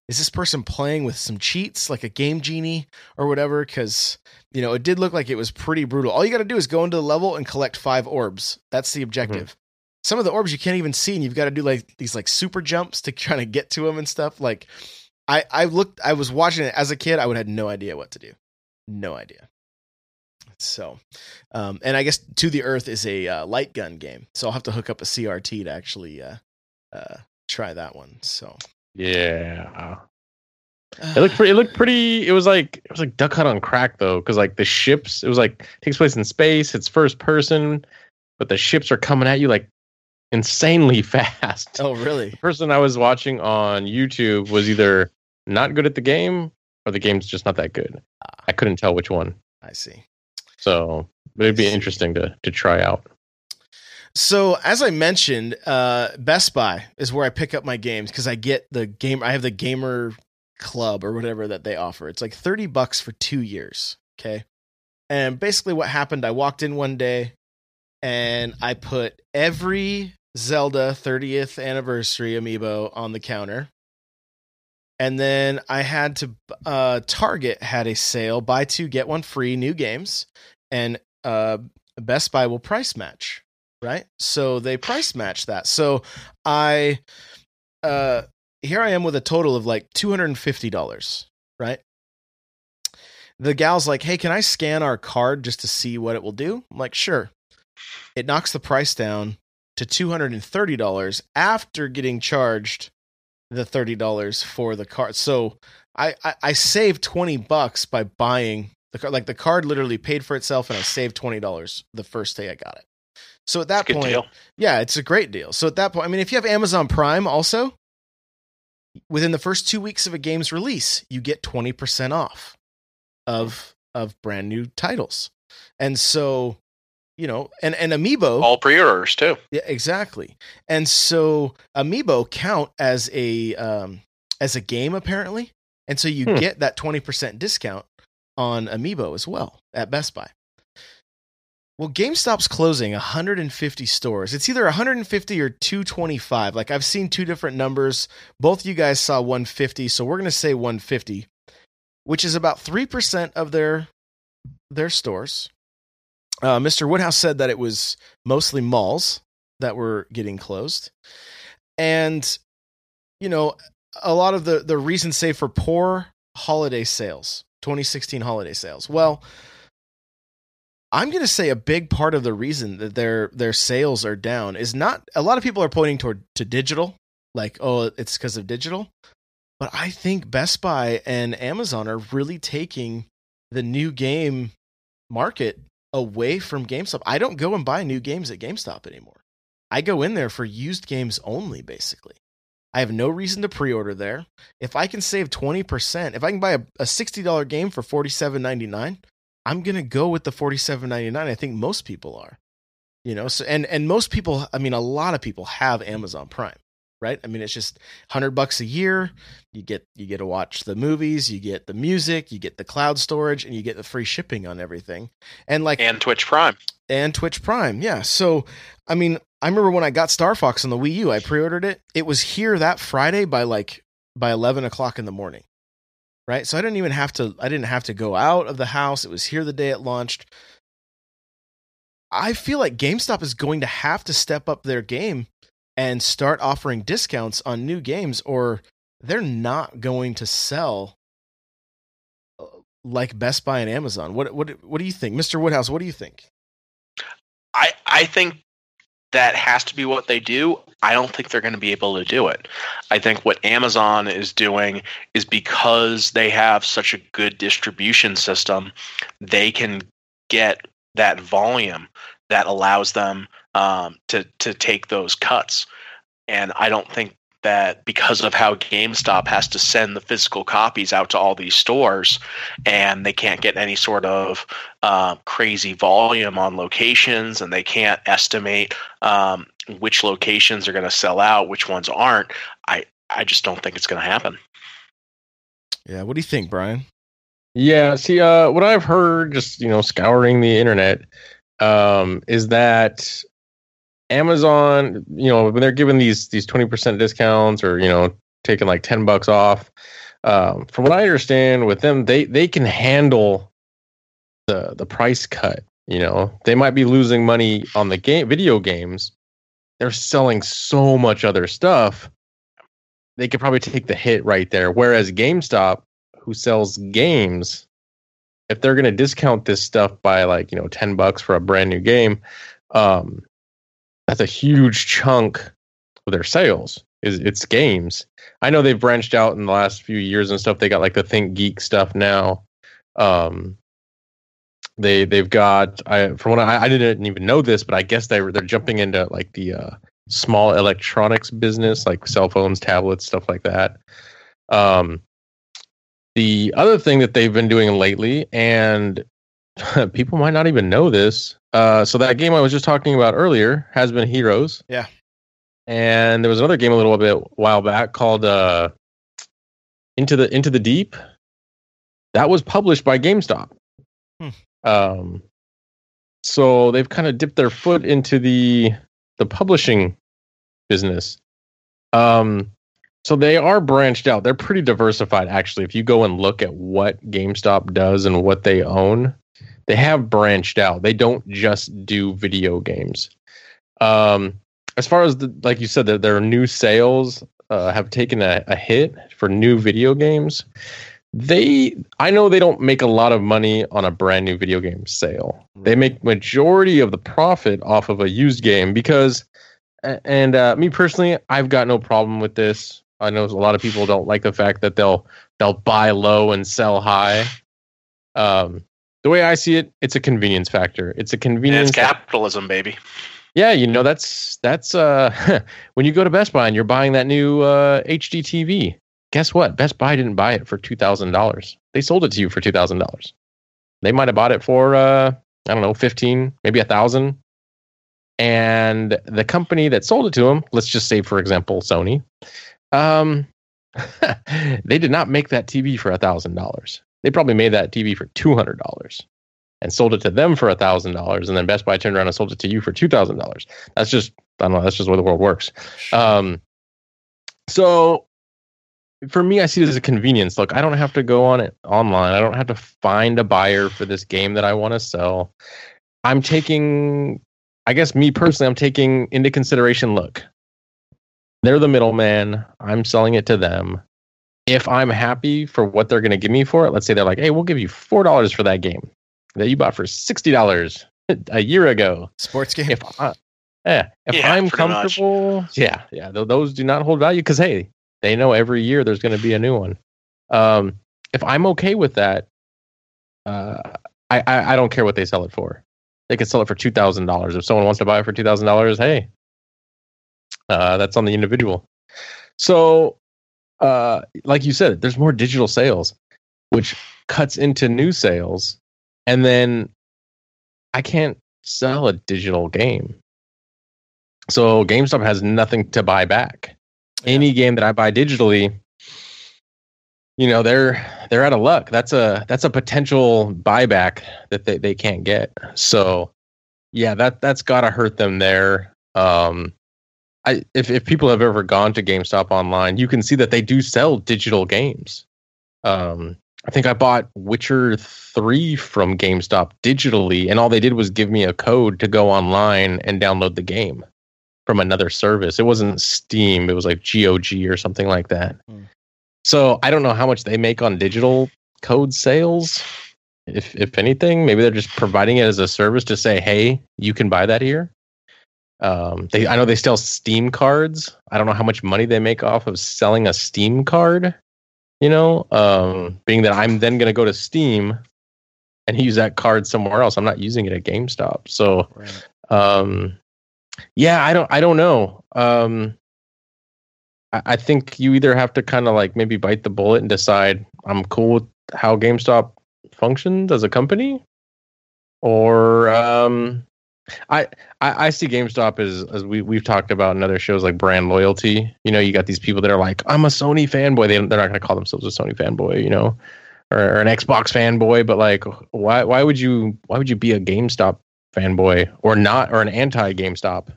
is this person playing with some cheats, like a game genie or whatever? Because you know, it did look like it was pretty brutal. All you got to do is go into the level and collect five orbs. That's the objective. Some of the orbs you can't even see, and you've got to do like these like super jumps to (laughs) kind of get to them and stuff. Like, I I looked, I was watching it as a kid. I would have no idea what to do, no idea. So, um, and I guess To the Earth is a uh, light gun game, so I'll have to hook up a CRT to actually uh, uh, try that one. So, Yeah. It looked pretty. It looked pretty. It was like it was like Duck Hunt on crack though, because like the ships. It was like takes place in space. It's first person, but the ships are coming at you like insanely (laughs) fast. oh, really? The person I was watching on YouTube was either not good at the game or the game's just not that good. I couldn't tell which one. I see. So, but it'd be interesting to to try out. So as I mentioned, uh, Best Buy is where I pick up my games because I get the game. I have the gamer club or whatever that they offer. It's like thirty bucks for two years. Okay, and basically what happened, I walked in one day and I put every Zelda 30th anniversary amiibo on the counter. And then I had to uh Target had a sale, buy two get one free new games and uh Best Buy will price match, right? So they price match that. So I uh here I am with a total of like $250, right? the gal's like, "Hey, can I scan our card just to see what it will do?" I'm like, "Sure." It knocks the price down to two hundred and thirty dollars after getting charged the thirty dollars for the card. So I, I I saved twenty bucks by buying the card. Like the card literally paid for itself, and I saved twenty dollars the first day I got it. So at that point, deal. yeah, it's a great deal. So at that point, I mean, if you have Amazon Prime also, within the first two weeks of a game's release, you get 20% off of of brand new titles. And so, you know, and, and Amiibo All pre-orders too. yeah, exactly. And so Amiibo count as a um as a game apparently. And so you Hmm. get that 20% discount on Amiibo as well at Best Buy. Well, GameStop's closing 150 stores. It's either 150 or 225. Like I've seen two different numbers. Both you guys saw 150, so we're going to say 150, which is about 3% of their their stores. Uh, Mr. Woodhouse said that it was mostly malls that were getting closed. And you know, a lot of the the reasons say for poor holiday sales, 2016 holiday sales. Well, I'm going to say a big part of the reason that their their sales are down is not a lot of people are pointing toward to digital, like oh, it's because of digital. But I think Best Buy and Amazon are really taking the new game market away from GameStop. I don't go and buy new games at GameStop anymore. I go in there for used games only, basically. I have no reason to pre order there. If I can save 20%, if I can buy a, a $60 game for $47.99, I'm going to go with the $47.99. I think most people are. You know, so and and most people, I mean a lot of people have Amazon Prime, right? I mean it's just 100 bucks a year. You get you get to watch the movies, you get the music, you get the cloud storage and you get the free shipping on everything. And like And Twitch Prime. and Twitch Prime. Yeah. So, I mean, I remember when I got Star Fox on the Wii U, I pre-ordered it. It was here that Friday by like by eleven o'clock in the morning, right? So I didn't even have to. I didn't have to go out of the house. It was here the day it launched. I feel like GameStop is going to have to step up their game and start offering discounts on new games, or they're not going to sell uh, like Best Buy and Amazon. What what what do you think, Mr. Woodhouse? What do you think? I I think that has to be what they do. I don't think they're going to be able to do it. I think what Amazon is doing is because they have such a good distribution system, they can get that volume that allows them um, to to take those cuts. And I don't think that because of how GameStop has to send the physical copies out to all these stores, and they can't get any sort of uh, crazy volume on locations, and they can't estimate um, which locations are going to sell out, which ones aren't. I I just don't think it's going to happen. Yeah, what do you think, Brian? Yeah, see, uh, what I've heard, just you know, scouring the internet, um, is that Amazon, you know, when they're giving these these twenty percent discounts or you know taking like ten bucks off, um, from what I understand with them, they they can handle the the price cut. You know, they might be losing money on the game video games. They're selling so much other stuff. They could probably take the hit right there. Whereas GameStop, who sells games, if they're going to discount this stuff by like you know 10 bucks for a brand new game um that's a huge chunk of their sales is it's games. I know they've branched out in the last few years and stuff. They got like the ThinkGeek stuff now. Um they they've got i from what i i didn't even know this but i guess they they're jumping into like the uh small electronics business like cell phones tablets stuff like that. Um the other thing that they've been doing lately, and (laughs) people might not even know this. Uh, so that game I was just talking about earlier Has-Been Heroes. Yeah. And there was another game a little bit while back called uh, Into the Into the Deep. That was published by GameStop. Hmm. Um, so they've kind of dipped their foot into the the publishing business. Um, so they are branched out. They're pretty diversified, actually. If you go and look at what GameStop does and what they own, they have branched out. They don't just do video games. Um, as far as the, like you said, their, their new sales uh, have taken a, a hit for new video games. they I know they don't make a lot of money on a brand new video game sale. They make majority of the profit off of a used game because and uh, me personally, I've got no problem with this. I know a lot of people don't like the fact that they'll they'll buy low and sell high. Um, the way I see it, it's a convenience factor. It's a convenience. it's capitalism, baby. Yeah, you know that's that's uh (laughs) when you go to Best Buy and you're buying that new uh HD TV. Guess what? Best Buy didn't buy it for two thousand dollars. They sold it to you for two thousand dollars. They might have bought it for uh I don't know fifteen, maybe a thousand. And the company that sold it to them, let's just say for example Sony, um, (laughs) they did not make that TV for a thousand dollars. They probably made that TV for two hundred dollars and sold it to them for thousand dollars, and then Best Buy turned around and sold it to you for two thousand dollars. That's just I don't know. That's just the way the world works. Um, so for me, I see it as a convenience. Look, I don't have to go on it online. I don't have to find a buyer for this game that I want to sell. I'm taking, I guess, me personally, I'm taking into consideration. Look, they're the middleman. I'm selling it to them. If I'm happy for what they're going to give me for it, let's say they're like, "Hey, we'll give you four dollars for that game that you bought for sixty dollars a year ago." Sports game. if I, yeah, if Yeah, I'm pretty much. comfortable, yeah, yeah, th- those do not hold value because hey, they know every year there's going to be a new one. Um, if I'm okay with that, uh, I, I I don't care what they sell it for. They could sell it for two thousand dollars. If someone wants to buy it for two thousand dollars, hey, uh, that's on the individual. So, uh, like you said, there's more digital sales, which cuts into new sales, and then I can't sell a digital game. So GameStop has nothing to buy back. Any game that I buy digitally, you know, they're they're out of luck. That's a that's a potential buyback that they, they can't get. So yeah, that that's gotta hurt them there. Um I if, if people have ever gone to GameStop online, you can see that they do sell digital games. Um I think I bought Witcher 3 from GameStop digitally, and all they did was give me a code to go online and download the game from another service. It wasn't Steam, it was like GOG or something like that. Hmm. So I don't know how much they make on digital code sales. If if anything, maybe they're just providing it as a service to say, "Hey, you can buy that here." Um, they I know they sell Steam cards. I don't know how much money they make off of selling a Steam card. You know, um, being that I'm then going to go to Steam and use that card somewhere else. I'm not using it at GameStop. So, Right. um, yeah, I don't I don't know. Um, I, I think you either have to kind of like maybe bite the bullet and decide I'm cool with how GameStop functions as a company, or um, I, I see GameStop as as we we've talked about in other shows like brand loyalty. You know, you got these people that are like, I'm a Sony fanboy. They they're not going to call themselves a Sony fanboy. You know, or, or an Xbox fanboy. But like, why why would you why would you be a GameStop fanboy or not or an anti GameStop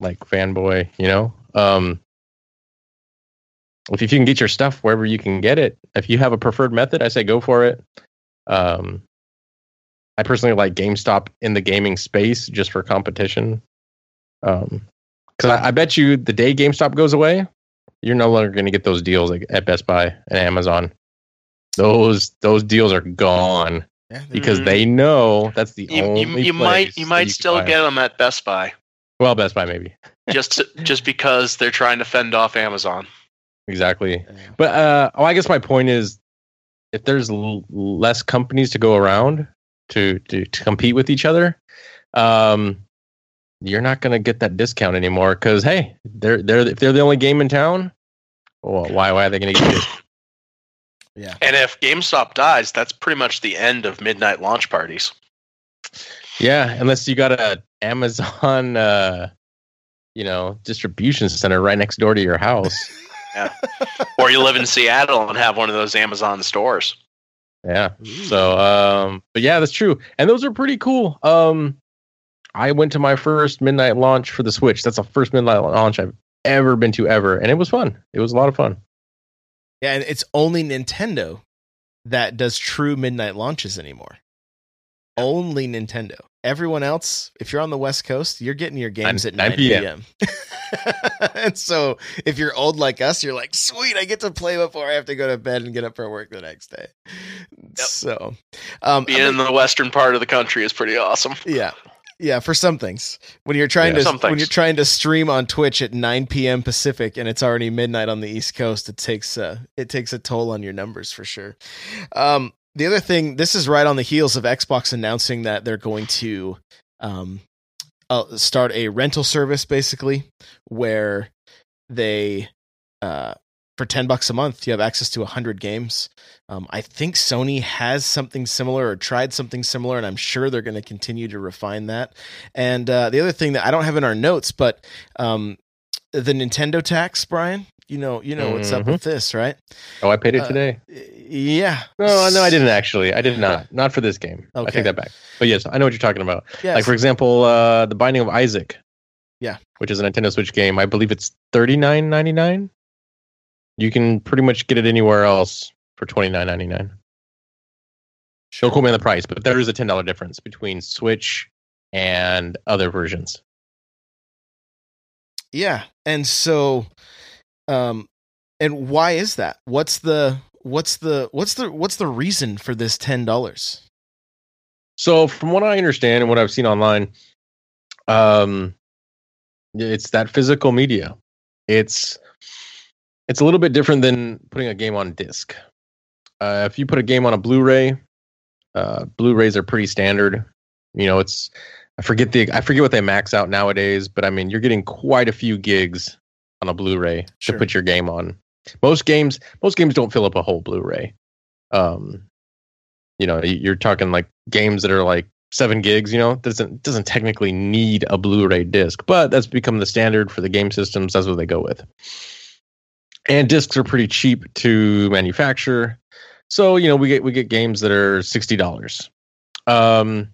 like fanboy? You know, um, if you can get your stuff wherever you can get it, if you have a preferred method, I say go for it. Um, I personally like GameStop in the gaming space just for competition. Um, because I, I bet you the day GameStop goes away, you're no longer going to get those deals like at Best Buy and Amazon. Those those deals are gone Yeah, because they know that's the You, only. you, you place might you might can still get them at Best Buy well Best Buy maybe just to, just because they're trying to fend off Amazon. exactly. But uh, oh, I guess my point is, if there's l- less companies to go around to to, to compete with each other, um, you're not going to get that discount anymore. Because hey, they're they're if they're the only game in town, well, why why are they going to get it? (coughs) yeah. And if GameStop dies, that's pretty much the end of midnight launch parties. yeah, unless you got a Amazon, uh, you know, distribution center right next door to your house. (laughs) or you live in Seattle and have one of those Amazon stores. Yeah. So, um, but yeah, that's true. And those are pretty cool. Um, I went to my first midnight launch for the Switch. That's the first midnight launch I've ever been to ever, and it was fun. It was a lot of fun. Yeah, and it's only Nintendo that does true midnight launches anymore. Only Nintendo. Everyone else, if you're on the West Coast, you're getting your games 9 at 9 9 p.m. p.m. and so if you're old like us, you're like, sweet, I get to play before I have to go to bed and get up for work the next day. So, um, Being I in the western part of the country is pretty awesome. yeah. Yeah, for some things. When you're trying Yeah, to when you're trying to stream on Twitch at 9 p.m. Pacific and it's already midnight on the East Coast, it takes uh it takes a toll on your numbers for sure. Um the other thing, this is right on the heels of Xbox announcing that they're going to um uh, start a rental service basically where they uh for 10 bucks a month you have access to 100 games. Um, i think sony has something similar or tried something similar and i'm sure they're going to continue to refine that. And uh, the other thing that i don't have in our notes but um, the nintendo tax brian you know you know what's up Mhm. with this right Oh, I paid it Uh, today. yeah No, no, I didn't actually. I did not. Not for this game. I take that back. But yes, I know what you're talking about. yes. Like for example, uh, the Binding of Isaac. Yeah. Which is a Nintendo Switch game. I believe it's thirty nine ninety nine. You can pretty much get it anywhere else for twenty nine ninety nine. Don't quote me on the price, but there is a ten dollar difference between Switch and other versions. Yeah. And so um and why is that? What's the what's the what's the what's the reason for this $10? So, from what I understand and what I've seen online, um, it's that physical media. It's it's a little bit different than putting a game on disc. Uh, if you put a game on a Blu-ray, uh, Blu-rays are pretty standard. You know, it's I forget the I forget what they max out nowadays, but I mean, you're getting quite a few gigs on a Blu-ray Sure. to put your game on. Most games, most games don't fill up a whole Blu-ray. Um, you know, you're talking like games that are like seven gigs. You know, doesn't doesn't technically need a Blu-ray disc, but that's become the standard for the game systems. That's what they go with. And discs are pretty cheap to manufacture, so you know we get we get games that are sixty dollars. Um,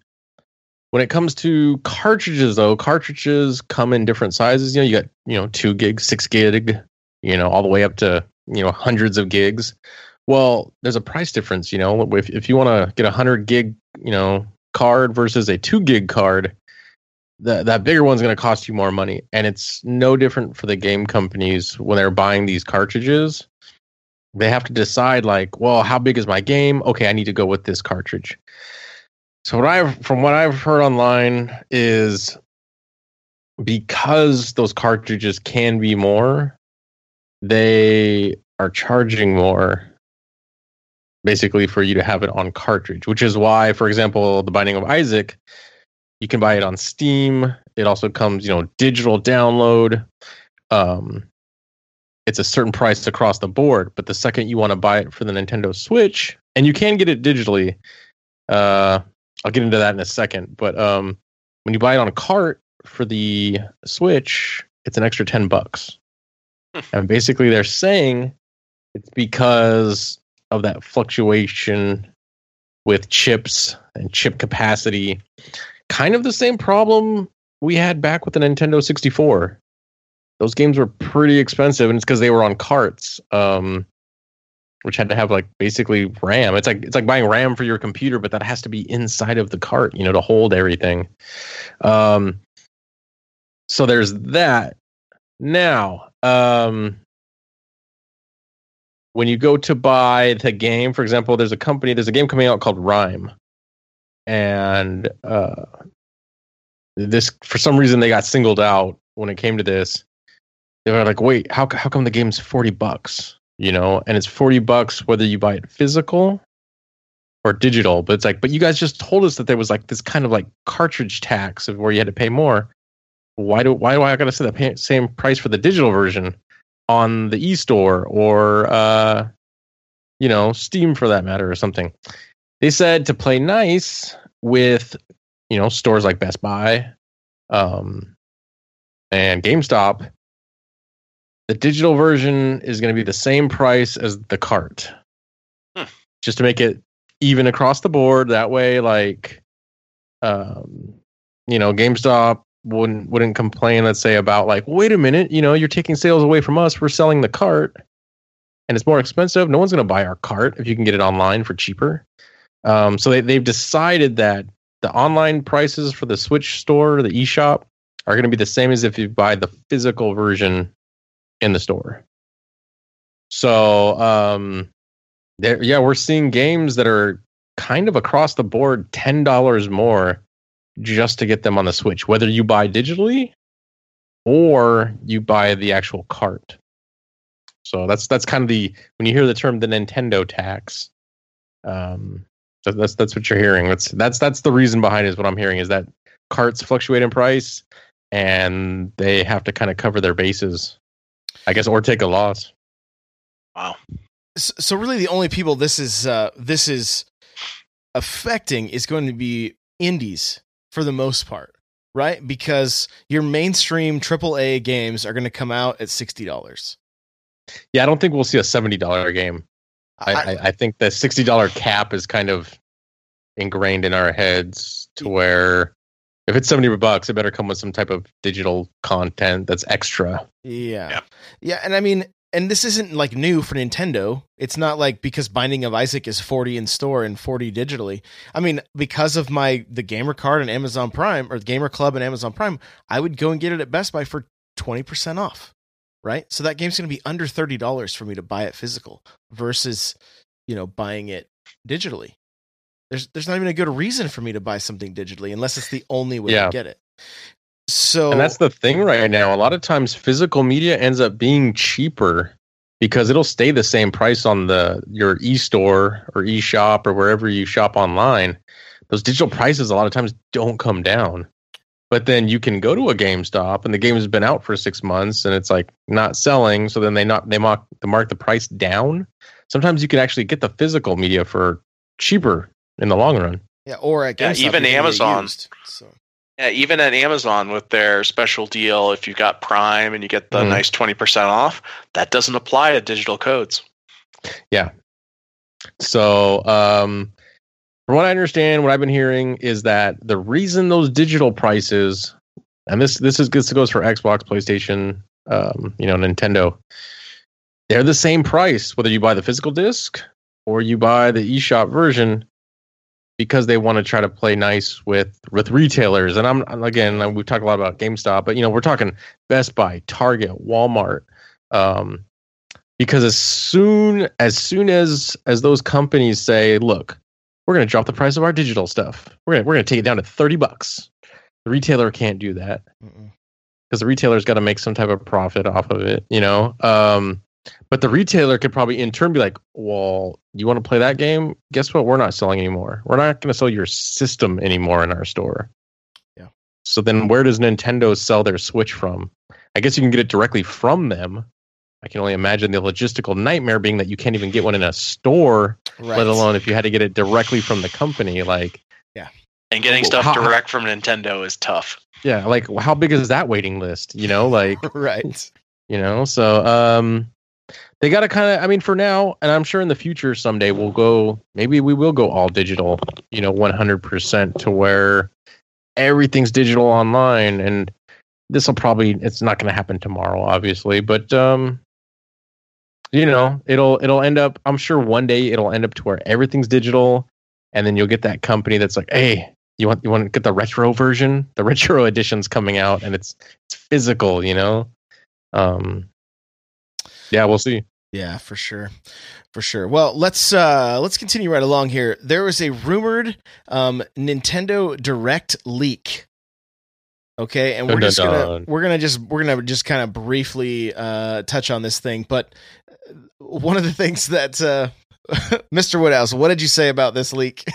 when it comes to cartridges, though, cartridges come in different sizes. You know, you got you know two gig, six gig, you know, all the way up to you know hundreds of gigs. Well, there's a price difference. You know, if if you want to get a hundred gig, you know, card versus a two gig card, that that bigger one's going to cost you more money, and it's no different for the game companies when they're buying these cartridges. They have to decide, like, well, how big is my game? Okay, I need to go with this cartridge. So what I've from what I've heard online is because those cartridges can be more, they are charging more basically for you to have it on cartridge, which is why, for example, the Binding of Isaac, you can buy it on Steam. It also comes, you know, digital download. Um, it's a certain price across the board, but the second you want to buy it for the Nintendo Switch, and you can get it digitally, uh, I'll get into that in a second. But um, when you buy it on a cart for the Switch, it's an extra ten bucks, and basically they're saying it's because of that fluctuation with chips and chip capacity. Kind of the same problem we had back with the Nintendo 64. Those games were pretty expensive, and it's because they were on carts, um, which had to have like basically RAM. It's like it's like buying RAM for your computer, but that has to be inside of the cart, you know, to hold everything. Um, so there's that. Now, um, when you go to buy the game, for example, there's a company, there's a game coming out called RiME, and uh, this for some reason they got singled out when it came to this. They were like, "Wait, how how come the game's forty bucks? You know, and it's forty bucks whether you buy it physical or digital." But it's like, but you guys just told us that there was like this kind of like cartridge tax of where you had to pay more. Why do why do I got to say the same price for the digital version on the e-store or uh, you know Steam for that matter or something? They said to play nice with you know stores like Best Buy um, and GameStop. The digital version is going to be the same price as the cart, Hmm. just to make it even across the board. That way, like, um, you know, GameStop wouldn't wouldn't complain. Let's say about like, wait a minute, you know, you're taking sales away from us. We're selling the cart, and it's more expensive. No one's going to buy our cart if you can get it online for cheaper. Um, so they they've decided that the online prices for the Switch store, the eShop, are going to be the same as if you buy the physical version in the store. So, um, there, yeah, we're seeing games that are kind of across the board ten dollars more just to get them on the Switch, whether you buy digitally or you buy the actual cart. So that's that's kind of the when you hear the term the Nintendo tax, um, that, that's that's what you're hearing. That's that's that's the reason behind it. Is what I'm hearing is that carts fluctuate in price, and they have to kind of cover their bases, I guess, or take a loss. Wow. So, so really, the only people this is uh, this is affecting is going to be indies for the most part, right? Because your mainstream AAA games are going to come out at sixty dollars. Yeah, I don't think we'll see a seventy dollar game. I, I, I think the sixty dollar cap is kind of ingrained in our heads to where if it's seventy bucks, it better come with some type of digital content that's extra. Yeah. Yeah. Yeah. And I mean, and this isn't like new for Nintendo. It's not like because Binding of Isaac is 40 in store and 40 digitally. I mean, because of my the gamer card and Amazon Prime or the Gamer Club and Amazon Prime, I would go and get it at Best Buy for 20% off. Right? So that game's going to be under $30 for me to buy it physical versus, you know, buying it digitally. There's there's not even a good reason for me to buy something digitally unless it's the only way Yeah. to get it. So And that's the thing right now. A lot of times physical media ends up being cheaper because it'll stay the same price on the your e-store or e-shop or wherever you shop online. Those digital prices a lot of times don't come down. But then you can go to a GameStop and the game has been out for 6 months and it's like not selling, so then they not they mark they mark the price down. Sometimes you can actually get the physical media for cheaper in the long run. yeah, or at Yeah, even you're gonna get Amazon. used, so. Yeah, even at Amazon with their special deal, if you got Prime and you get the Mhm. nice twenty percent off, that doesn't apply to digital codes. Yeah. So, um, from what I understand, what I've been hearing is that the reason those digital prices, and this this is this goes for Xbox, PlayStation, um, you know, Nintendo, they're the same price whether you buy the physical disc or you buy the eShop version, because they want to try to play nice with with retailers. And I'm again, we talk a lot about GameStop, but you know, we're talking Best Buy, Target, Walmart. Um, because as soon as soon as as those companies say, "Look, we're going to drop the price of our digital stuff. We're going we're going to take it down to 30 bucks." The retailer can't do that Mm-mm. because the retailer's got to make some type of profit off of it, you know. Um, but the retailer could probably in turn be like, "Well, you want to play that game? Guess what? We're not selling anymore. We're not going to sell your system anymore in our store." Yeah. So then, where does Nintendo sell their Switch from? I guess you can get it directly from them. I can only imagine the logistical nightmare being that you can't even get one in a store, Right. let alone if you had to get it directly from the company. Like, yeah. And getting stuff how- direct from Nintendo is tough. yeah, like how big is that waiting list? You know, like (laughs) right. you know so um they got to kind of i mean for now and i'm sure in the future someday we'll go maybe we will go all digital you know 100% to where everything's digital online and this will probably it's not going to happen tomorrow obviously but um you know it'll it'll end up i'm sure one day it'll end up to where everything's digital and then you'll get that company that's like hey you want you want to get the retro version? The (laughs) retro edition's coming out and it's it's physical you know? Um yeah we'll see Yeah, for sure. For sure. Well, let's uh let's continue right along here. There was a rumored um Nintendo Direct leak. Okay, and we're Dun, just dun, gonna dun. we're gonna just we're gonna just kind of briefly uh touch on this thing, but uh, one of the things that uh (laughs) Mr. Woodhouse, what did you say about this leak? (laughs)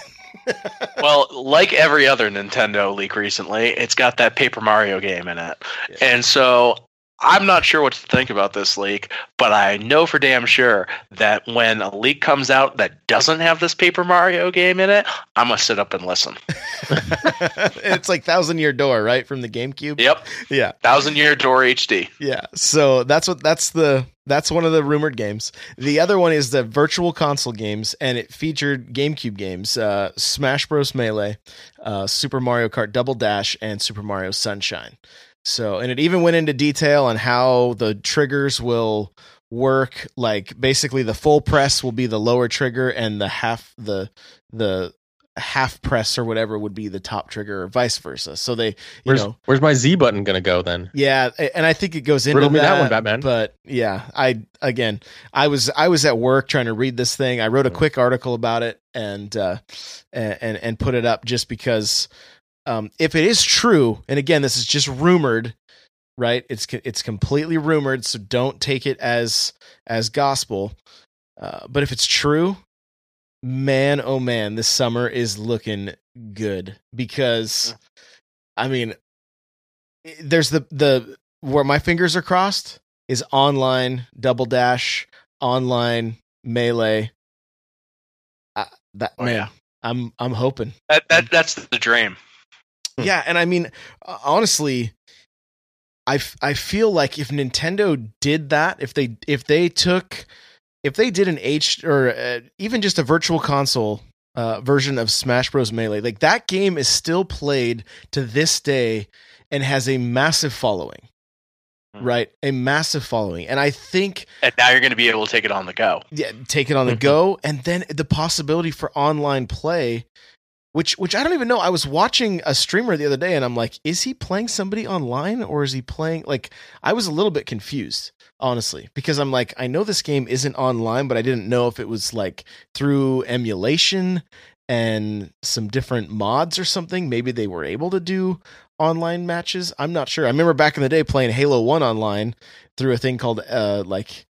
Well, like every other Nintendo leak recently, it's got that Paper Mario game in it. Yeah. And so I'm not sure what to think about this leak, but I know for damn sure that when a leak comes out that doesn't have this Paper Mario game in it, I'm going to sit up and listen. (laughs) (laughs) it's like Thousand Year Door, right, from the GameCube. Yep. Yeah. Thousand Year Door HD. Yeah. So that's what that's the that's one of the rumored games. The other one is the virtual console games, and it featured GameCube games: uh, Smash Bros. Melee, uh, Super Mario Kart Double Dash, and Super Mario Sunshine. So, and it even went into detail on how the triggers will work. Like basically, the full press will be the lower trigger, and the half the the half press or whatever would be the top trigger or vice versa. So they, you Where's know, where's my Z button gonna go then? yeah, and I think it goes into Riddle me that, that one, Batman. But yeah, I again, I was I was at work trying to read this thing. I wrote a Mm. quick article about it and uh, and and- and put it up just because um, if it is true, and again, this is just rumored, right? It's it's completely rumored, so don't take it as as gospel. Uh, but if it's true, man, oh man, this summer is looking good because, I mean, there's the the where my fingers are crossed is online double dash, online melee. Uh, that Oh, man, yeah. I'm I'm hoping. That, that that's the dream. (laughs) Yeah, and I mean, uh, honestly, I feel like if Nintendo did that, if they if they took if they did an H or uh, even just a virtual console uh, version of Smash Bros Melee, like that game is still played to this day and has a massive following. Mhm. Right, a massive following, and I think And now you're going to be able to take it on the go. yeah, take it on the (laughs) go, and then the possibility for online play, which which I don't even know. I was watching a streamer the other day, and I'm like, is he playing somebody online or is he playing? Like, I was a little bit confused, honestly, because I'm like, I know this game isn't online, but I didn't know if it was like through emulation and some different mods or something. Maybe they were able to do online matches. I'm not sure. I remember back in the day playing Halo One online through a thing called uh like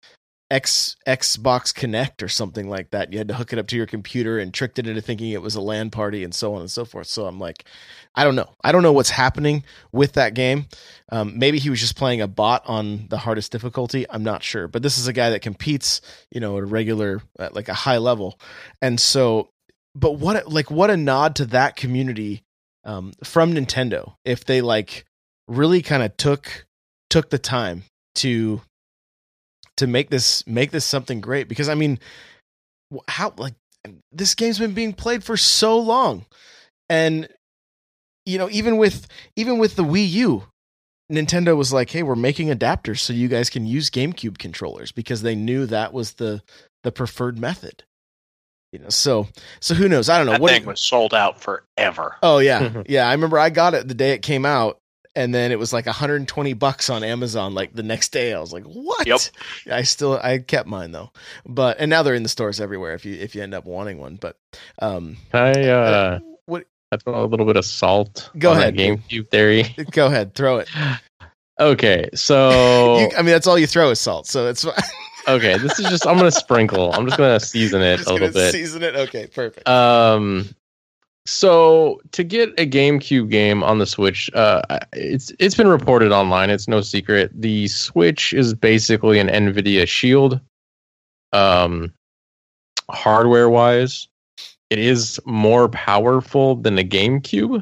X Xbox Connect or something like that. You had to hook it up to your computer and tricked it into thinking it was a LAN party and so on and so forth. So I'm like, I don't know. I don't know what's happening with that game. Um, maybe he was just playing a bot on the hardest difficulty. I'm not sure. But this is a guy that competes, you know, at a regular, at like a high level, and so. But what like what a nod to that community um, from Nintendo if they like really kind of took took the time to to make this make this something great because I mean how like this game's been being played for so long and you know even with even with the Wii U Nintendo was like hey we're making adapters so you guys can use GameCube controllers because they knew that was the the preferred method you know so so who knows I don't know That what thing was sold out forever. Oh yeah, (laughs) yeah. I remember I got it the day it came out, and then it was like 120 bucks on Amazon. Like the next day, I was like, "What?" Yep. I still I kept mine though, but and now they're in the stores everywhere. If you if you end up wanting one, but um, Can I uh, what? I throw a little bit of salt. Go on ahead. GameCube theory. (laughs) Go ahead, throw it. Okay, so (laughs) You, I mean, that's all you throw is salt, so it's (laughs) okay, this is just I'm gonna sprinkle. I'm just gonna season it Just a little bit. Season it. Okay, perfect. Um, so to get a GameCube game on the Switch, uh, it's it's been reported online. It's no secret. The Switch is basically an NVIDIA Shield. Um, hardware wise, it is more powerful than the GameCube.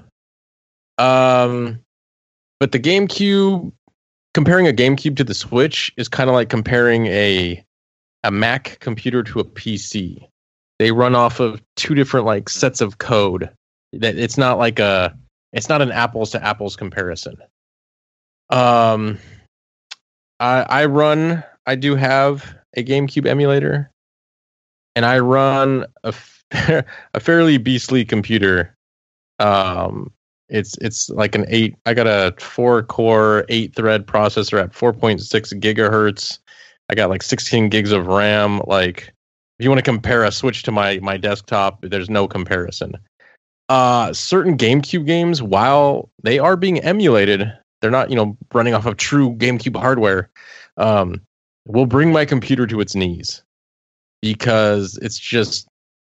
Um, but the GameCube, comparing a GameCube to the Switch is kind of like comparing a a Mac computer to a PC they run off of two different like sets of code. That it's not like a it's not an apples to apples comparison. Um i i run i do have a gamecube emulator and i run a, (laughs) a fairly beastly computer. Um it's it's like an eight i got a four core eight thread processor at 4.6 gigahertz. I got like 16 gigs of ram like if you want to compare a switch to my my desktop there's no comparison. Uh certain gamecube games while they are being emulated they're not you know running off of true gamecube hardware um will bring my computer to its knees because it's just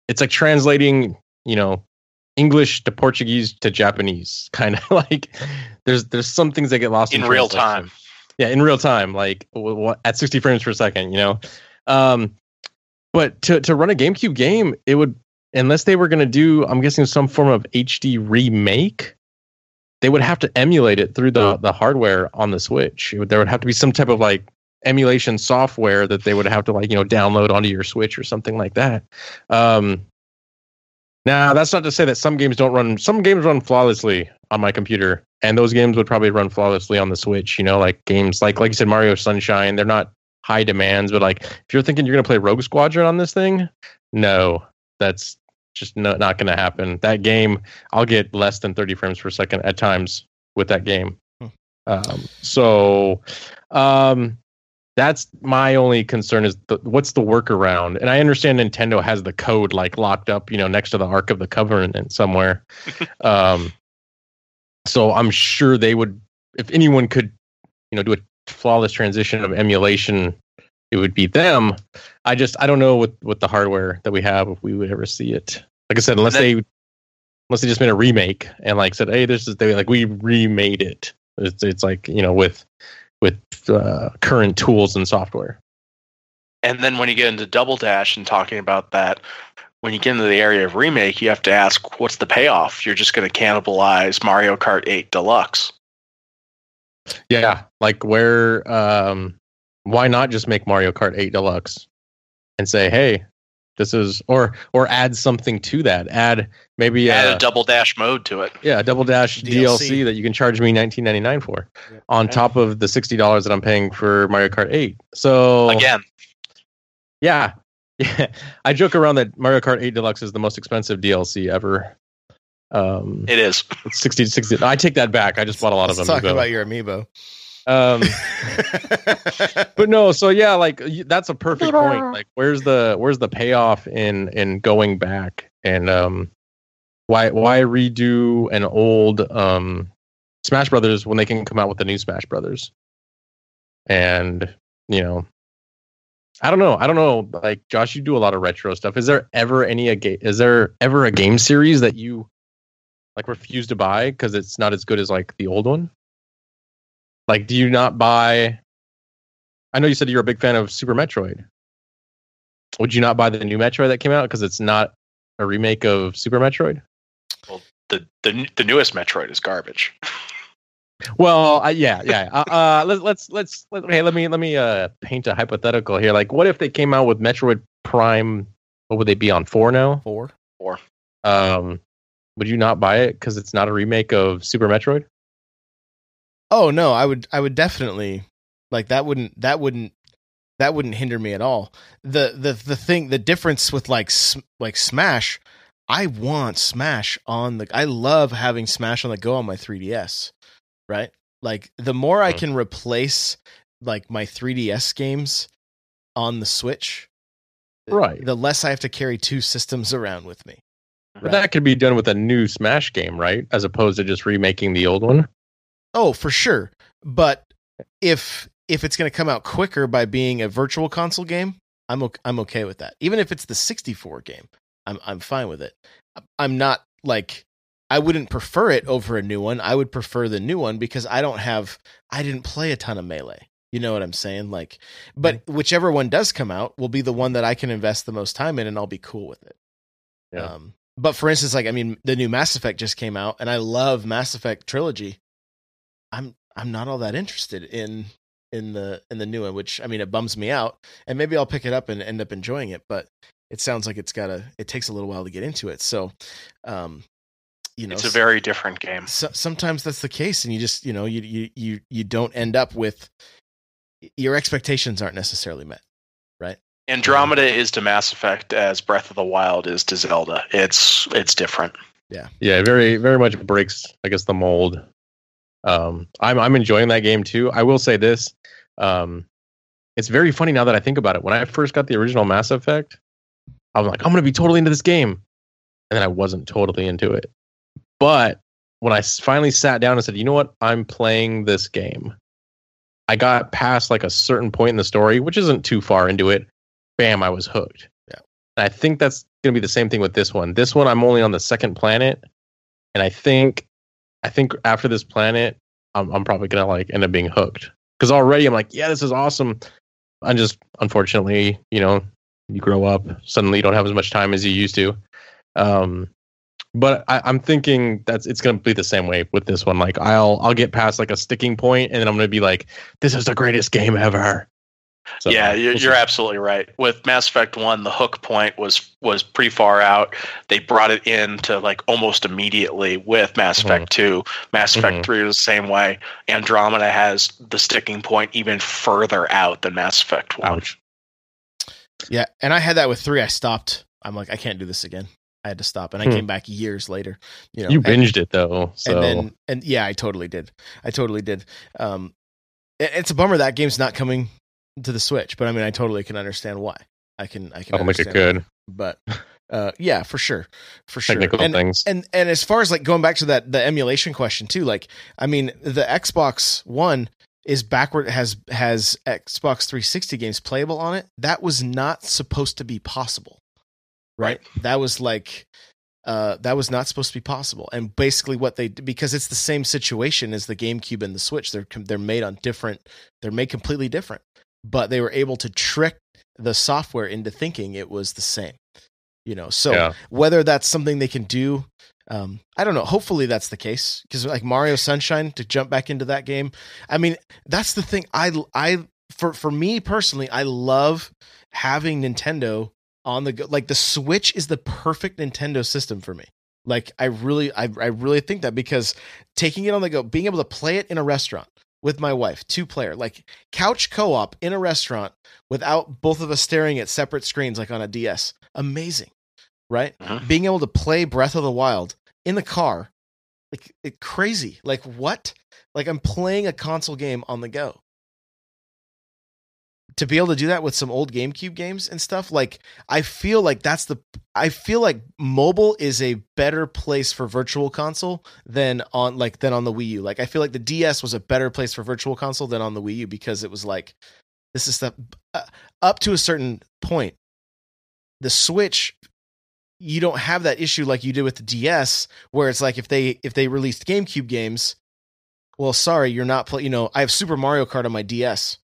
it's like translating you know english to portuguese to japanese (laughs) kind of like there's there's some things that get lost In real time. yeah in real time like at 60 frames per second you know? Um but to to run a gamecube game it would unless they were going to do i'm guessing some form of hd remake they would have to emulate it through the the hardware on the switch. Would- there would have to be some type of like emulation software that they would have to like you know download onto your switch or something like that. Um now that's not to say that some games don't run some games run flawlessly on my computer and those games would probably run flawlessly on the switch you know like games like like you said mario sunshine they're not high demands but like if you're thinking you're going to play rogue squadron on this thing no that's just no, not going to happen. That game, I'll get less than 30 frames per second at times with that game. Hmm. Um, so, um, that's my only concern is the, what's the workaround? And I understand Nintendo has the code like locked up, you know, next to the Ark of the Covenant somewhere. (laughs) um, so I'm sure they would, if anyone could, you know, do a flawless transition of emulation, it would be them. I just I don't know what with the hardware that we have if we would ever see it. Like I said, unless And they unless they just made a remake and like said, hey, this is they like we remade it. It's it's like you know with with uh, current tools and software. And then when you get into Double Dash and talking about that, when you get into the area of remake, you have to ask, what's the payoff? You're just going to cannibalize Mario Kart 8 Deluxe. Yeah, like where um why not just make Mario Kart 8 Deluxe and say, "Hey, this is or or add something to that. Add maybe Add uh, a Double Dash mode to it. yeah, a double dash DLC. DLC. that you can charge me 19.99 for Yeah. on top of the $60 that I'm paying for Mario Kart 8." So Again, yeah. (laughs) Yeah. I joke around that Mario Kart 8 Deluxe is the most expensive DLC ever. Um it is. it's (laughs) 60 60 I take that back. I just bought a lot Let's of them. talk about your amiibo. um (laughs) but no so yeah like that's a perfect point like where's the where's the payoff in in going back and um why why redo an old um smash brothers when they can come out with the new smash brothers and you know i don't know i don't know like josh you do a lot of retro stuff is there ever any a ga- is there ever a game series that you like refuse to buy because it's not as good as like the old one like, do you not buy? I know you said you're a big fan of Super Metroid. Would you not buy the new Metroid that came out because it's not a remake of Super Metroid? Well, The, the the newest Metroid is garbage. (laughs) Well, uh, yeah, yeah. Uh, uh, let's let's let's let, hey, let me let me uh paint a hypothetical here. Like, what if they came out with Metroid Prime? What would they be on four now? Four, Four. Um, would you not buy it because it's not a remake of Super Metroid? Oh no, I would I would definitely like that wouldn't that wouldn't that wouldn't hinder me at all. The the the thing the difference with like like Smash, I want Smash on the I love having Smash on the go on my 3DS. Right? Like the more I Mhm. can replace like my 3DS games on the Switch, Right. the less I have to carry two systems around with me. But that could be done with a new Smash game, right? As opposed to just remaking the old one. Oh, for sure. But if if it's going to come out quicker by being a virtual console game, I'm okay, I'm okay with that. Even if it's the 64 game, I'm I'm fine with it. I'm not like I wouldn't prefer it over a new one. I would prefer the new one because I don't have I didn't play a ton of melee. You know what I'm saying? Like but whichever one does come out will be the one that I can invest the most time in and I'll be cool with it. Yeah. Um but for instance like I mean the new Mass Effect just came out and I love Mass Effect trilogy. I'm I'm not all that interested in in the in the new one, which I mean it bums me out. And maybe I'll pick it up and end up enjoying it, but it sounds like it's got a it takes a little while to get into it. So um you know It's a very different game. so, sometimes that's the case and you just you know you you you you don't end up with your expectations aren't necessarily met. Andromeda is to Mass Effect as Breath of the Wild is to Zelda. It's it's different. Yeah, yeah, very very much breaks, I guess, the mold. Um, I'm I'm enjoying that game too. I will say this, um, it's very funny now that I think about it. When I first got the original Mass Effect, I was like, I'm gonna be totally into this game, and then I wasn't totally into it. But when I finally sat down and said, you know what, I'm playing this game, I got past like a certain point in the story, which isn't too far into it. Bam, I was hooked. Yeah. And I think that's going to be the same thing with this one. This one, I'm only on the second planet, and I think, I think after this planet, I'm, I'm probably going to like end up being hooked because already I'm like, yeah, this is awesome. I'm just unfortunately, you know, you grow up, suddenly you don't have as much time as you used to. Um, but I, I'm thinking that's it's going to be the same way with this one. Like I'll I'll get past like a sticking point, and then I'm going to be like, this is the greatest game ever. So, yeah, you're, we'll you're absolutely right. With Mass Effect One, the hook point was was pretty far out. They brought it in to like almost immediately with Mass Mhm. Effect Two. Mass Effect Mhm. Three was the same way. Andromeda has the sticking point even further out than Mass Effect One. Ouch. Yeah, and I had that with 3. I stopped. I'm like I can't do this again. I had to stop, and I Hmm. came back years later. You know, you and- binged it though, so and then and yeah, I totally did. I totally did. Um, it- it's a bummer that game's not coming to the Switch, but I mean, I totally can understand why. I can I can I'll make it good. why. but uh, yeah, for sure, for sure. Technical and, things. and and as far as like going back to that the emulation question too, like I mean, the Xbox One is backward has has Xbox 360 games playable on it. That was not supposed to be possible, right? That was like uh, that was not supposed to be possible. And basically, what they because it's the same situation as the GameCube and the Switch. They're they're made on different. They're made completely different, but they were able to trick the software into thinking it was the same. You know, so yeah. whether that's something they can do, um, I don't know. Hopefully, that's the case because like Mario Sunshine to jump back into that game. I mean, that's the thing. I I for for me personally, I love having Nintendo on the go. Like the Switch is the perfect Nintendo system for me. Like I really, I I really think that because taking it on the go, being able to play it in a restaurant with my wife, two player, like couch co op in a restaurant without both of us staring at separate screens like on a DS, amazing, right? Mhm. Being able to play Breath of the Wild in the car, like it crazy. Like what? Like I'm playing a console game on the go. To be able to do that with some old GameCube games and stuff, like I feel like that's the I feel like mobile is a better place for virtual console than on like than on the Wii U. Like I feel like the DS was a better place for virtual console than on the Wii U because it was like this is the uh, up to a certain point. The Switch you don't have that issue like you did with the DS where it's like if they if they released GameCube games, well sorry, you're not play, you know, I have Super Mario Kart on my DS.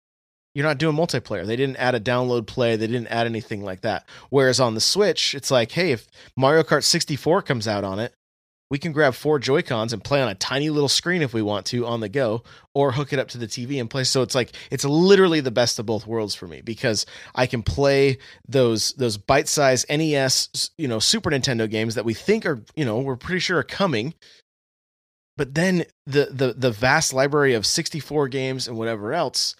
You're not doing multiplayer. They didn't add a download play. They didn't add anything like that. Whereas on the Switch, it's like, hey, if Mario Kart 64 comes out on it, we can grab four Joy Cons and play on a tiny little screen if we want to on the go, or hook it up to the TV and play. So it's like it's literally the best of both worlds for me because I can play those those bite sized NES, you know, Super Nintendo games that we think are, you know, we're pretty sure are coming. But then the the the vast library of 64 games and whatever else,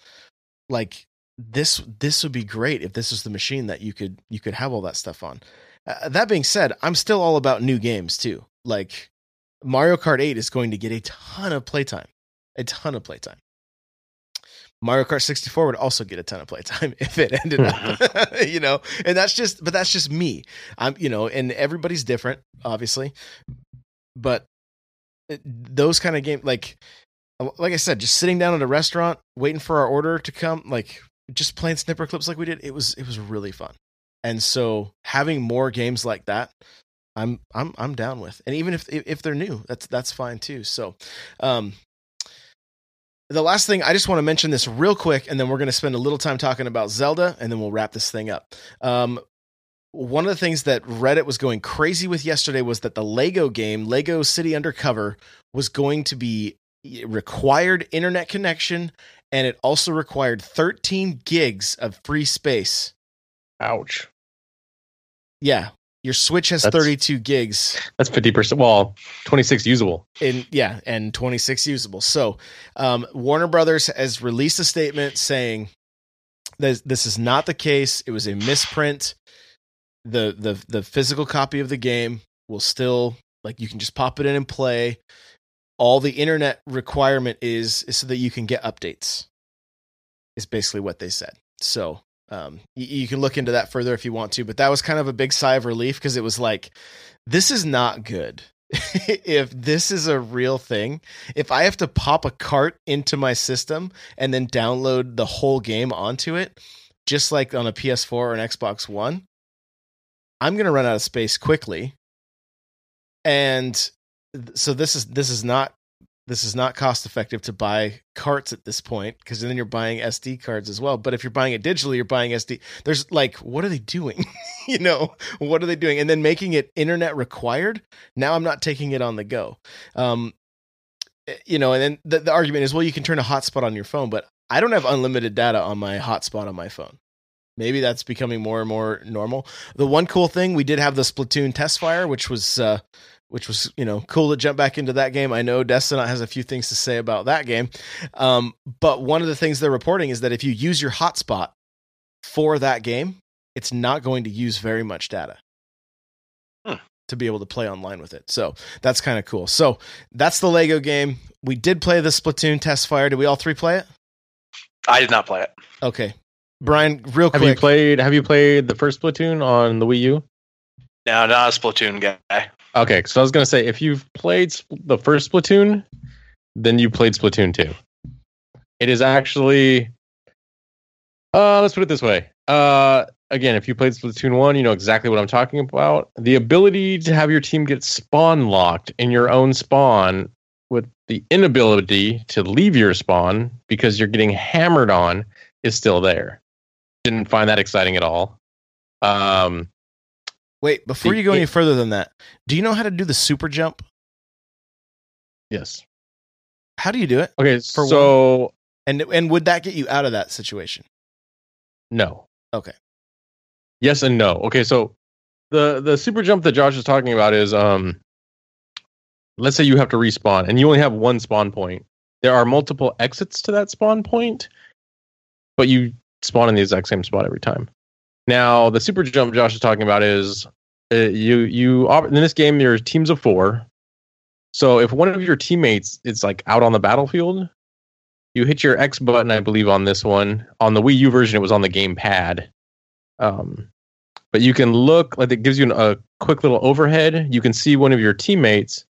like this this would be great if this was the machine that you could you could have all that stuff on. Uh, that being said, I'm still all about new games too. Like Mario Kart 8 is going to get a ton of playtime, a ton of playtime. Mario Kart 64 would also get a ton of playtime (laughs) if it ended up, (laughs) (laughs) you know, and that's just, but that's just me. I'm, you know, and everybody's different, obviously, but those kind of game, like, like I said, just sitting down at a restaurant, waiting for our order to come, like just playing Snipperclips like we did, it was, it was really fun. And so having more games like that, I'm, I'm, I'm down with. And even if, if they're new, that's, that's fine too. So, um, the last thing I just want to mention this real quick, and then we're going to spend a little time talking about Zelda, and then we'll wrap this thing up. Um, one of the things that Reddit was going crazy with yesterday was that the Lego game, Lego City Undercover, was going to be required internet connection, and it also required 13 gigs of free space. Ouch. Yeah, your Switch has That's- 32 gigs. That's fifty percent. Well, twenty six usable. And yeah and 26 usable so um, warner brothers has released a statement saying that this is not the case it was a misprint the the the physical copy of the game will still like you can just pop it in and play all the internet requirement is is so that you can get updates is basically what they said so um, you, you can look into that further if you want to but that was kind of a big sigh of relief because it was like this is not good (laughs) if this is a real thing, if I have to pop a cart into my system and then download the whole game onto it, just like on a PS4 or an Xbox One, I'm going to run out of space quickly. And so this is this is not this is not cost effective to buy carts at this point because then you're buying SD cards as well. But if you're buying it digitally, you're buying SD. There's like, what are they doing? (laughs) you know, what are they doing? And then making it internet required. Now I'm not taking it on the go. Um, eh, you know, and then the, the argument is, well, you can turn a hotspot on your phone, but I don't have unlimited data on my hotspot on my phone. Maybe that's becoming more and more normal. The one cool thing we did have the Splatoon test fire, which was uh, which was you know cool to jump back into that game. I know Destinaut has a few things to say about that game, um, but one of the things they're reporting is that if you use your hotspot for that game, it's not going to use very much data. Hmm. to be able to play online with it. So that's kind of cool. So that's the Lego game. We did play the Splatoon test fire. Did we all three play it? I did not play it. Okay. Brian, real Have quick. you played? Have you played the first Splatoon on the Wii U? No, not a Splatoon guy. Okay, so I was gonna say if you've played the first Splatoon, then you played Splatoon two. It is actually, uh, let's put it this way. Uh, again, if you played Splatoon one, you know exactly what I'm talking about. The ability to have your team get spawn locked in your own spawn, with the inability to leave your spawn because you're getting hammered on, is still there. Didn't find that exciting at all. Um, Wait, before The- you go any further than that, do you know how to do the super jump? yes. How do you do it? Okay, For so And and would that get you out of that situation? No. Okay. Yes and no. Okay, so the the super jump that Josh is talking about is um let's say you have to respawn and you only have one spawn point. There are multiple exits to that spawn point, but you spawn in the exact same spot every time. Now, the super jump Josh is talking about is uh, you you in this game there are teams of 4. So if one of your teammates is like out on the battlefield, you hit your X button, I believe, on this one. On the Wii U version, it was on the game pad. Um, but you can look like it gives you an, a quick little overhead. You can see one of your teammates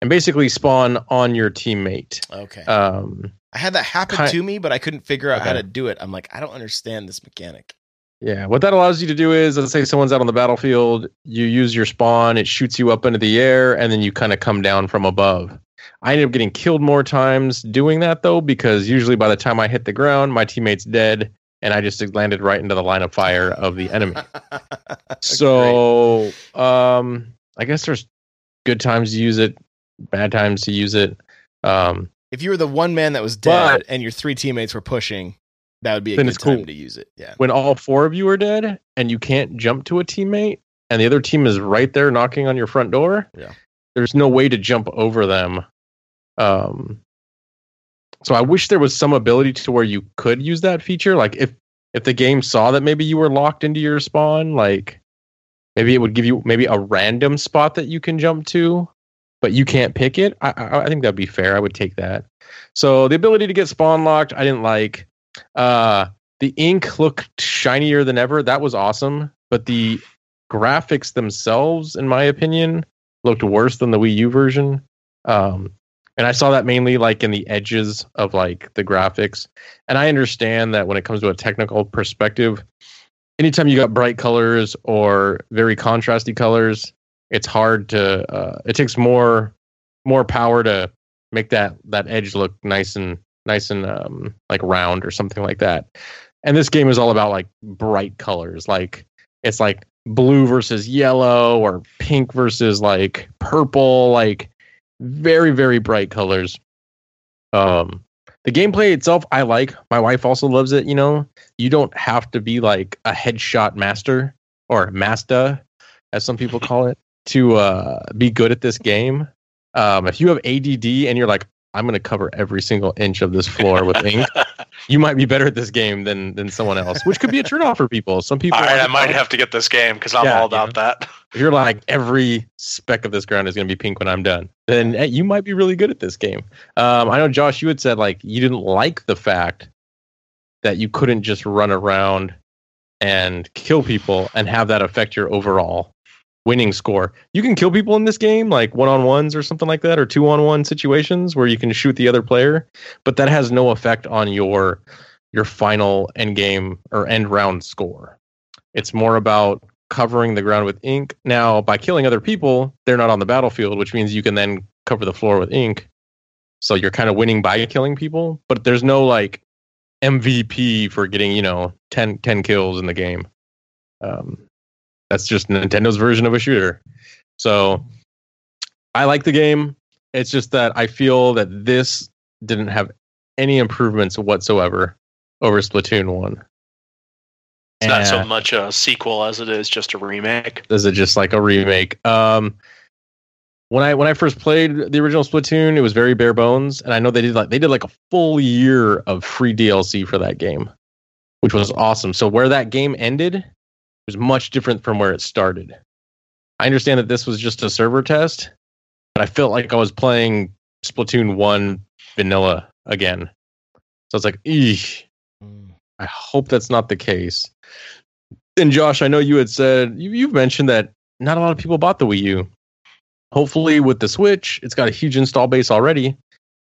and basically spawn on your teammate. Okay. Um, I had that happen ki- to me, but I couldn't figure out how to do it. I'm like, I don't understand this mechanic. Yeah, what that allows you to do is, let's say someone's out on the battlefield, you use your spawn, it shoots you up into the air, and then you kind of come down from above. I ended up getting killed more times doing that though, because usually by the time I hit the ground, my teammate's dead, and I just landed right into the line of fire of the enemy. (laughs) So, um, I guess there's good times to use it, bad times to use it. Um, if you were the one man that was dead But- and your three teammates were pushing, that would be a Then good it's time cool. to use it. Yeah. when all four of you are dead and you can't jump to a teammate, and the other team is right there knocking on your front door, Yeah. there's no way to jump over them. Um, so I wish there was some ability to where you could use that feature. Like if if the game saw that maybe you were locked into your spawn, like maybe it would give you maybe a random spot that you can jump to, but you can't pick it. I, I, I think that'd be fair. I would take that. So the ability to get spawn locked, I didn't like. Uh, the ink looked shinier than ever. That was awesome, but the graphics themselves, in my opinion, looked worse than the Wii U version. Um, and I saw that mainly like in the edges of like the graphics. And I understand that when it comes to a technical perspective, anytime you got bright colors or very contrasty colors, it's hard to. Uh, it takes more more power to make that that edge look nice and nice and um, like round or something like that. And this game is all about like bright colors, like it's like blue versus yellow or pink versus like purple, like very very bright colors. Um, the gameplay itself, I like. My wife also loves it. You know, you don't have to be like a headshot master or master, as some people call it, to uh, be good at this game. Um, if you have ADD and you're like, I'm going to cover every single inch of this floor with ink, (laughs) you might be better at this game than than someone else, which could be a turnoff for people. Some people, All right, I might have to get this game because I'm Yeah, all about that. if you're like every speck of this ground is going to be pink when I'm done, then eh, you might be really good at this game. Um, I know Josh, you had said like you didn't like the fact that you couldn't just run around and kill people and have that affect your overall winning score. You can kill people in this game, like one on ones or something like that, or two on one situations where you can shoot the other player, but that has no effect on your your final end game or end round score. It's more about covering the ground with ink. Now, by killing other people, they're not on the battlefield, which means you can then cover the floor with ink. So you're kind of winning by killing people, but there's no like MVP for getting, you know, 10, 10 kills in the game. Um, that's just Nintendo's version of a shooter. So I like the game. It's just that I feel that this didn't have any improvements whatsoever over Splatoon 1. It's not so much a sequel as it is just a remake. is it just like a remake? Um, when I when I first played the original Splatoon, it was very bare bones, and I know they did like they did like a full year of free DLC for that game, which was awesome. So where that game ended was much different from where it started. I understand that this was just a server test, but I felt like I was playing Splatoon 1 vanilla again. So it's like, eesh. Mm. I hope that's not the case. And Josh, I know you had said you, you've mentioned that not a lot of people bought the Wii U. Hopefully, with the Switch, it's got a huge install base already.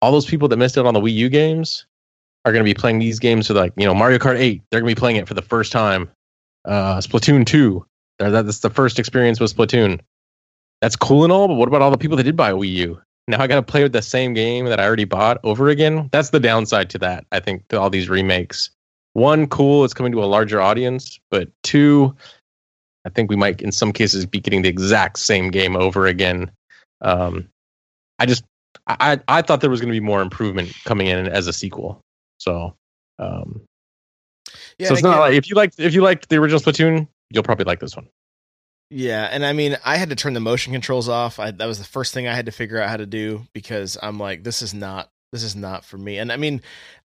All those people that missed out on the Wii U games are going to be playing these games for like you know Mario Kart 8. They're going to be playing it for the first time. Uh, Splatoon 2. That's the first experience with Splatoon. That's cool and all, but what about all the people that did buy Wii U? Now I got to play with the same game that I already bought over again. That's the downside to that. I think to all these remakes. One, cool, it's coming to a larger audience, but two, I think we might in some cases be getting the exact same game over again. Um, I just I I I thought there was going to be more improvement coming in as a sequel. So um, Yeah, so it's not like if you liked if you liked the original Splatoon, you'll probably like this one. Yeah, and I mean, I had to turn the motion controls off. I, that was the first thing I had to figure out how to do because I'm like, this is not, this is not for me. And I mean,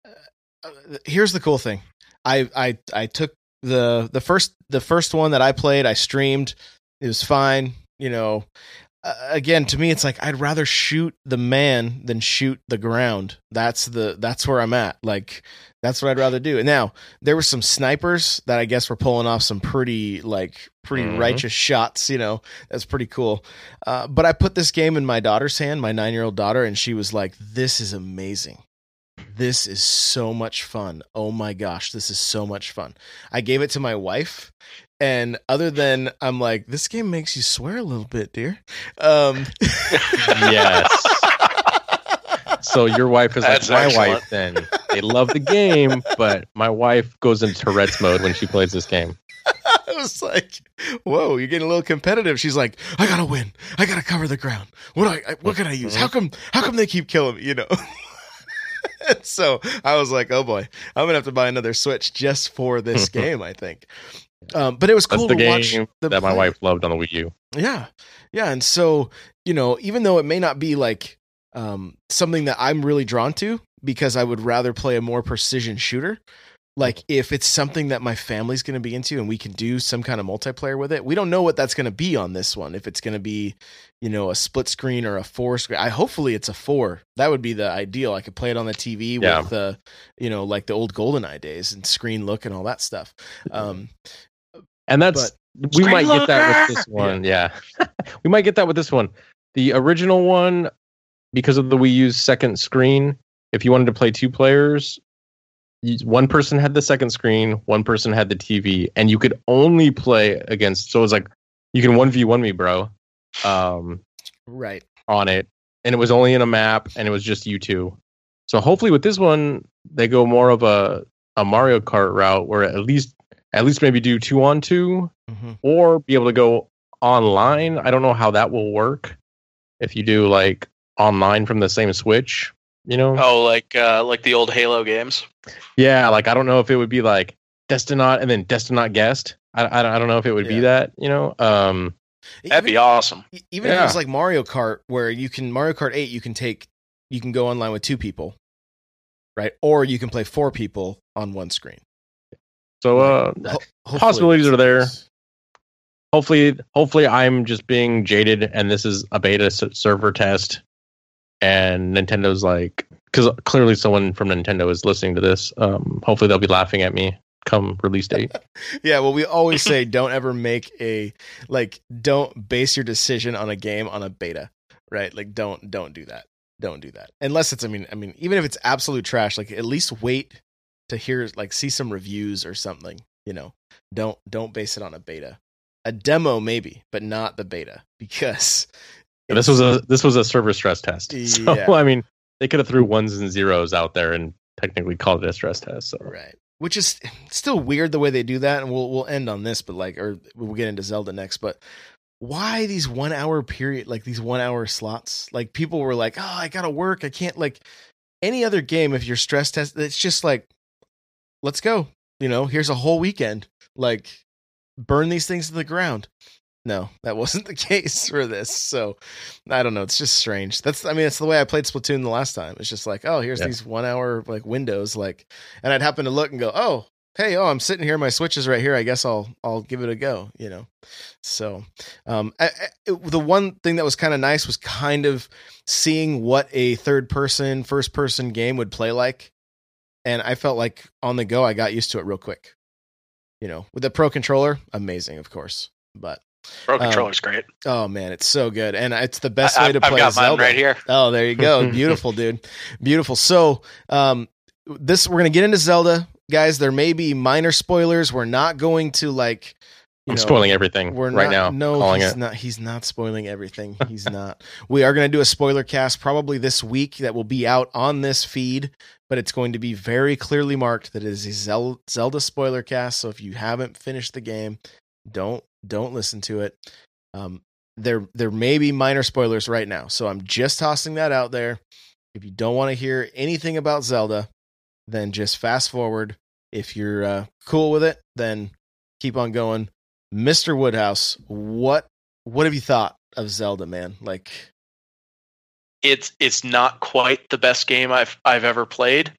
uh, uh, here's the cool thing. I, I, I took the the first the first one that I played. I streamed. It was fine. You know, uh, again, to me, it's like I'd rather shoot the man than shoot the ground. That's the that's where I'm at. Like that's what I'd rather do. And now there were some snipers that I guess were pulling off some pretty like pretty Mhm. righteous shots. You know, that's pretty cool. Uh, but I put this game in my daughter's hand, my nine year old daughter, and she was like, "This is amazing." This is so much fun. Oh my gosh, this is so much fun. I gave it to my wife, and other than I'm like, this game makes you swear a little bit, dear. Um, (laughs) Yes. So your wife is like That's my excellent. wife. Then they love the game, but my wife goes into Tourette's mode when she plays this game. (laughs) I was like, "Whoa, you're getting a little competitive." She's like, "I gotta win. I gotta cover the ground. What do I? What can I use? How come? How come they keep killing me? You know." (laughs) so I was like, "Oh boy, I'm gonna have to buy another Switch just for this game." I think. Um, but it was That's cool the to watch game the that my wife loved on the Wii U. Yeah. Yeah. And so, you know, even though it may not be like um, something that I'm really drawn to because I would rather play a more precision shooter, like if it's something that my family's going to be into and we can do some kind of multiplayer with it, we don't know what that's going to be on this one. If it's going to be, you know, a split screen or a four screen, I hopefully it's a four. That would be the ideal. I could play it on the TV Yeah. with the, you know, like the old GoldenEye days and screen look and all that stuff. (laughs) Um, And that's we might get that with this one. Yeah. (laughs) we might get that with this one. The original one, because of the Wii U's second screen, if you wanted to play two players, one person had the second screen, one person had the TV, and you could only play against. So it was like you can one v one me, bro, um, right. on it, and it was only in a map, and it was just you two. So hopefully with this one, they go more of a a Mario Kart route, where at least at least maybe do two on two, hmm or be able to go online. I don't know how that will work if you do like online from the same Switch. You know, Oh, like uh, like the old Halo games. yeah. Like I don't know if it would be like Destinaut and then Destinaut guest. I, I, I don't know if it would Yeah. be that. You know, um, That'd be awesome. Even if Yeah. it's like Mario Kart, where you can Mario Kart Eight, you can take you can go online with two people, right? Or you can play four people on one screen. So uh, Ho- possibilities are there. hopefully hopefully i'm just being jaded and this is a beta s- server test and nintendo's like because clearly someone from nintendo is listening to this um hopefully they'll be laughing at me come release date (laughs) Yeah, well, we always say don't ever make a like don't base your decision on a game on a beta, right? Like don't don't do that. Don't do that unless it's. I mean, I mean, even if it's absolute trash, like at least wait to hear like see some reviews or something. You know, don't don't base it on a beta. A demo maybe, but not the beta (laughs) because this was a this was a server stress test (laughs) so Yeah. i mean they could have threw ones and zeros out there and technically called it a stress test so Right. Which is (sighs) still weird the way they do that, and we'll we'll end on this, but like, or we'll get into Zelda next. But why these one hour period, like these one hour slots? Like people were like, "Oh, I gotta work. I can't." Like any other game, if you're stress test, it's just like, let's go. You know, here's a whole weekend. Like, burn these things to the ground. No, that (laughs) wasn't the case for this. So I don't know. It's just strange. That's I mean, it's the way I played Splatoon the last time. It's just like, oh, here's Yeah. these one hour like windows, like, and I'd happen to look and go, oh, hey, oh, I'm sitting here, my Switch is right here. I guess I'll I'll give it a go. You know, so um, I, I, it, the one thing that was kind of nice was kind of seeing what a third person, first person game would play like, and I felt like on the go, I got used to it real quick. You know, with the Pro controller, amazing, of course, but Pro Um, controller's great. oh man, it's so good, and it's the best I, way to I've play got Zelda. mine right here. Oh, there you go. (laughs) Beautiful, dude. Beautiful. So, um, this we're gonna get into Zelda, guys. There may be minor spoilers. We're not going to like. I'm know, spoiling everything We're right not, now. No, calling he's it. not. He's not spoiling everything. He's (laughs) not. We are going to do a spoiler cast probably this week that will be out on this feed, but it's going to be very clearly marked that it is a Zelda spoiler cast. So if you haven't finished the game, don't don't listen to it. Um, there there may be minor spoilers right now, so I'm just tossing that out there. If you don't want to hear anything about Zelda, then just fast forward. If you're uh, cool with it, then keep on going. Mr. Woodhouse, what what have you thought of Zelda, man? Like, It's it's not quite the best game I've I've ever played.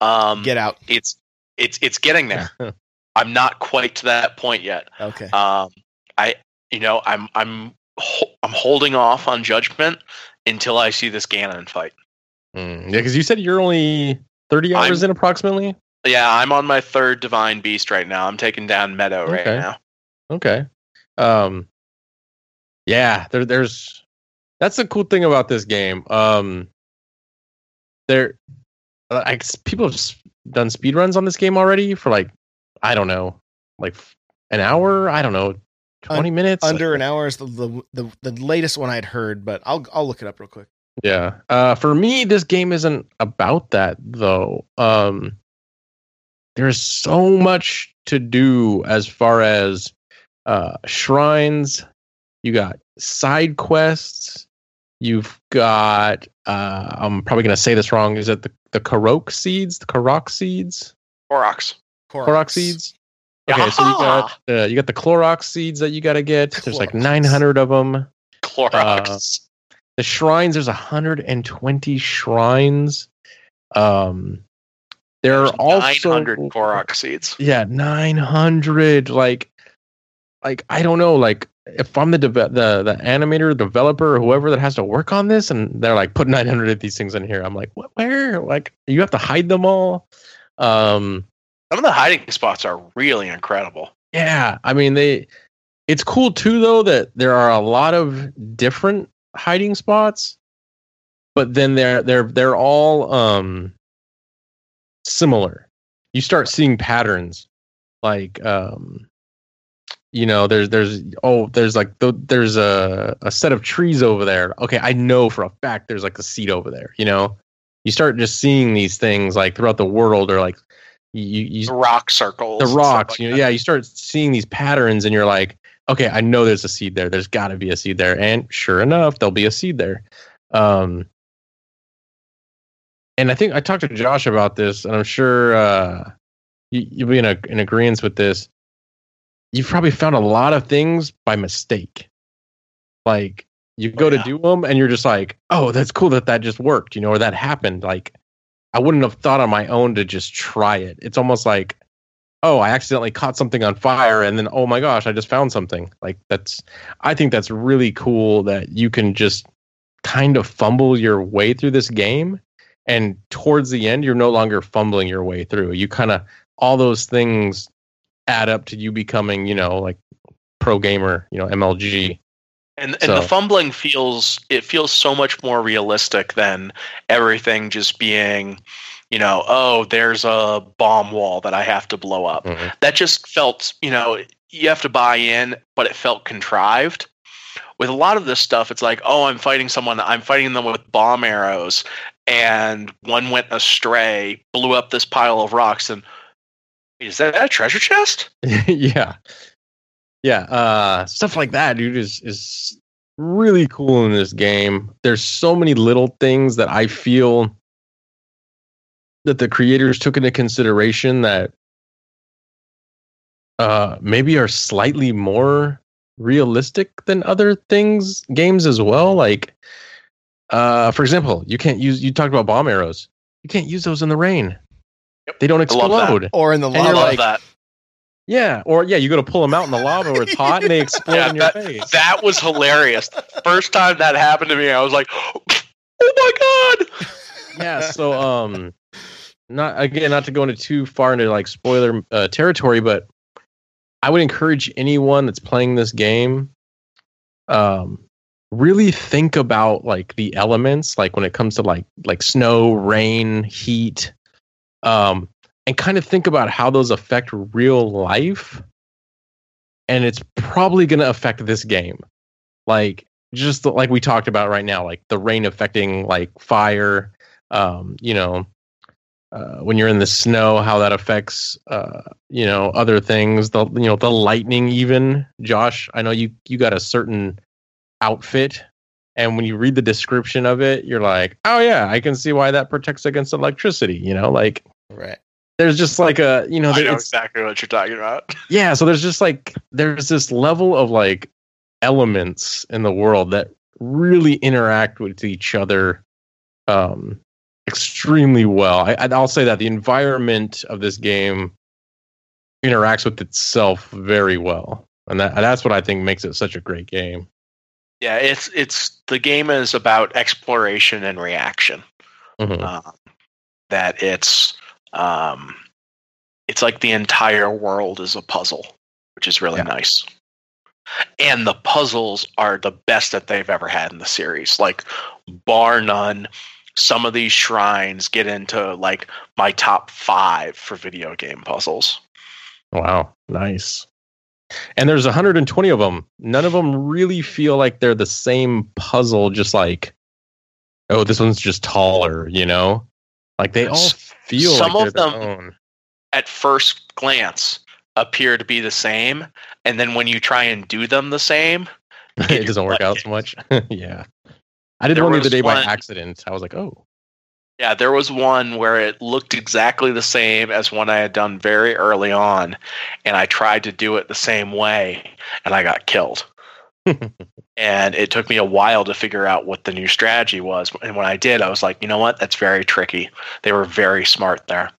Um, get out. it's it's it's getting there. (laughs) I'm not quite to that point yet. Okay. Um, I you know I'm I'm I'm holding off on judgment until I see this Ganon fight. Mm, yeah, because you said you're only 30 I'm- hours in approximately. Yeah, I'm on my third divine beast right now. I'm taking down Medoh right now. Okay. Um. Yeah, there, there's. That's the cool thing about this game. Um. There, uh, I people have done speed runs on this game already for like, I don't know, like an hour. I don't know, twenty minutes. Under an hour is the, the the the latest one I'd heard, but I'll I'll look it up real quick. Yeah. Uh, for me, this game isn't about that though. Um, there's so much to do as far as uh, shrines. You got side quests. You've got. Uh, I'm probably gonna say this wrong. Is it the the Korok seeds? The Korok seeds? Koroks. Korok seeds. Okay, so you got uh, you got the Clorox seeds that you got to get. There's like 900 of them. Clorox. the shrines there's 120 shrines um there are also 900 Korok seeds. yeah 900 like like i don't know like if i'm the deve- the the animator developer or whoever that has to work on this and they're like put 900 of these things in here i'm like what where like you have to hide them all um Some of the hiding spots are really incredible. yeah, I mean they it's cool too though that there are a lot of different hiding spots, but then they're they're they're all um similar. You start seeing patterns like um you know there's there's oh there's like th- there's a a set of trees over there. Okay, I know for a fact there's like a seed over there, you know. You start just seeing these things like throughout the world or like you you The rock circles. the rocks like you know that. yeah you start seeing these patterns and you're like okay i know there's a seed there there's got to be a seed there and sure enough there'll be a seed there um and i think i talked to josh about this and i'm sure uh you, you'll be in, a, in agreement with this you've probably found a lot of things by mistake. Like you oh, go yeah. to do them and you're just like oh that's cool that that just worked you know or that happened. Like i wouldn't have thought on my own to just try it. It's almost like oh i accidentally caught something on fire and then oh my gosh i just found something. Like that's i think that's really cool that you can just kind of fumble your way through this game and towards the end you're no longer fumbling your way through. You kind of all those things add up to you becoming you know like pro gamer you know mlg And and the fumbling feels it feels so much more realistic than everything just being, you know, oh, there's a bomb wall that I have to blow up. Mhm. That just felt, you know, you have to buy in, but it felt contrived. With a lot of this stuff, it's like, oh, I'm fighting someone, I'm fighting them with bomb arrows, and one went astray, blew up this pile of rocks, and is that a treasure chest? (laughs) yeah. Yeah uh stuff like that dude is is really cool in this game. There's so many little things that i feel that the creators took into consideration that uh maybe are slightly more realistic than other things games as well. Like uh for example you can't use you talked about bomb arrows. You can't use those in the rain Yep. they don't I love that. explode. Or in the And I lava. love like- that. Yeah, or yeah, you go to pull them out in the lava where it's hot and they (laughs) explode Yeah, in your face. That was hilarious. First time that happened to me, I was like, (gasps) "Oh my god!" yeah so um not again not to go into too far into like spoiler uh, territory but i would encourage anyone that's playing this game um really think about like the elements like when it comes to like like snow rain heat um and kind of think about how those affect real life and it's probably going to affect this game like just like we talked about right now like the rain affecting like fire um, you know, uh, when you're in the snow, how that affects, uh, you know, other things. The you know the lightning, even Josh. I know you you got a certain outfit, and when you read the description of it, you're like, oh yeah, I can see why that protects against electricity. You know, like Right. there's just like a you know, I know it's- exactly what you're talking about. (laughs) yeah so there's just like there's this level of like elements in the world that really interact with each other um extremely well I, i'll say that the environment of this game interacts with itself very well and that that's what i think makes it such a great game Yeah, it's it's the game is about exploration and reaction. Mhm. um, that it's um, it's like the entire world is a puzzle, which is really Yeah. nice. And the puzzles are the best that they've ever had in the series, like bar none. Some of these shrines get into like my top five for video game puzzles. Wow, nice. And there's 120 of them. None of them really feel like they're the same puzzle. Just like, oh, this one's just taller. You know, like they all feel some like of them-. At first glance, appear to be the same, and then when you try and do them the same, (laughs) it doesn't work out so much. (laughs) yeah, I did There one the other day by accident. I was like, oh, Yeah, there was one where it looked exactly the same as one I had done very early on, and I tried to do it the same way, and I got killed. (laughs) and it took me a while to figure out what the new strategy was. And when I did, I was like, you know what? That's very tricky. They were very smart there.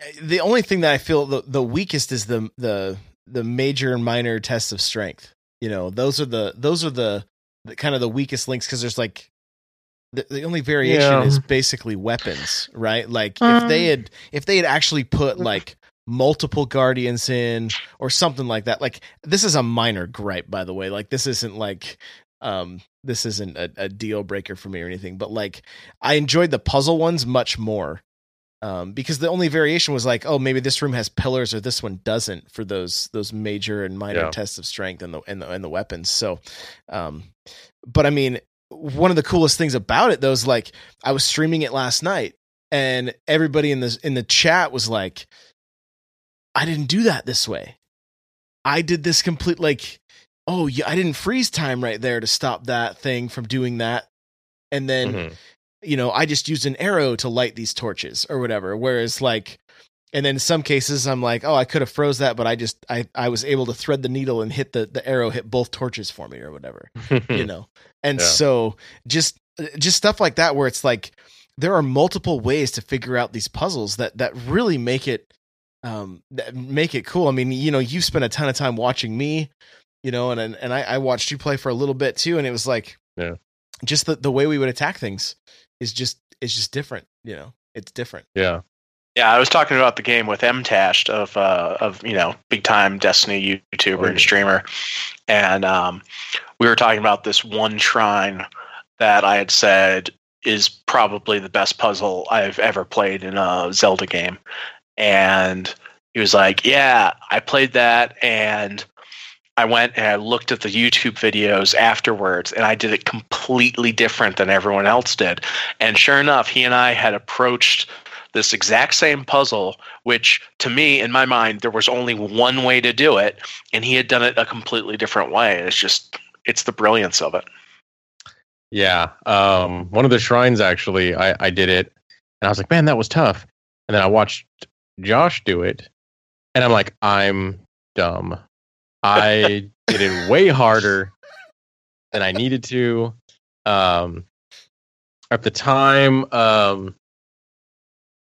Eh, the only thing that I feel the, the weakest is the the the major and minor tests of strength. You know, those are the those are the, the kind of the weakest links because there's like the, the only variation Yeah. is basically weapons, right? Like if they had if they had actually put like multiple guardians in or something like that. Like this is a minor gripe, by the way. Like this isn't like um this isn't a, a deal breaker for me or anything, but like I enjoyed the puzzle ones much more. Um, because the only variation was like, oh, maybe this room has pillars or this one doesn't for those those major and minor Yeah. tests of strength and the and the and the weapons. So, um, but I mean, one of the coolest things about it though is like I was streaming it last night and everybody in the in the chat was like, I didn't do that this way. I did this complete like, oh yeah, I didn't freeze time right there to stop that thing from doing that, and then Mhm. you know, I just used an arrow to light these torches or whatever. Whereas like, and then in some cases I'm like, oh, I could have froze that, but I just I I was able to thread the needle and hit the the arrow hit both torches for me or whatever, (laughs) you know. And Yeah. so just just stuff like that where it's like there are multiple ways to figure out these puzzles that that really make it um that make it cool. I mean, you know, you've spent a ton of time watching me, you know, and and I, I watched you play for a little bit too, and it was like Yeah. just the, the way we would attack things is just is just different, you know. It's different. yeah. Yeah, I was talking about the game with Mtashed of uh, of you know big time Destiny YouTuber Oh, yeah. and streamer, and um, we were talking about this one shrine that I had said is probably the best puzzle I've ever played in a Zelda game, and he was like, "Yeah, I played that and." I went and I looked at the YouTube videos afterwards, and I did it completely different than everyone else did. And sure enough, he and I had approached this exact same puzzle, which to me, in my mind, there was only one way to do it, and he had done it a completely different way. It's just, it's the brilliance of it. Yeah. Um, one of the shrines actually, I, I did it and I was like, man, that was tough. And then I watched Josh do it and I'm like, I'm dumb. I (laughs) did it way harder than I needed to. Um, at the time, um,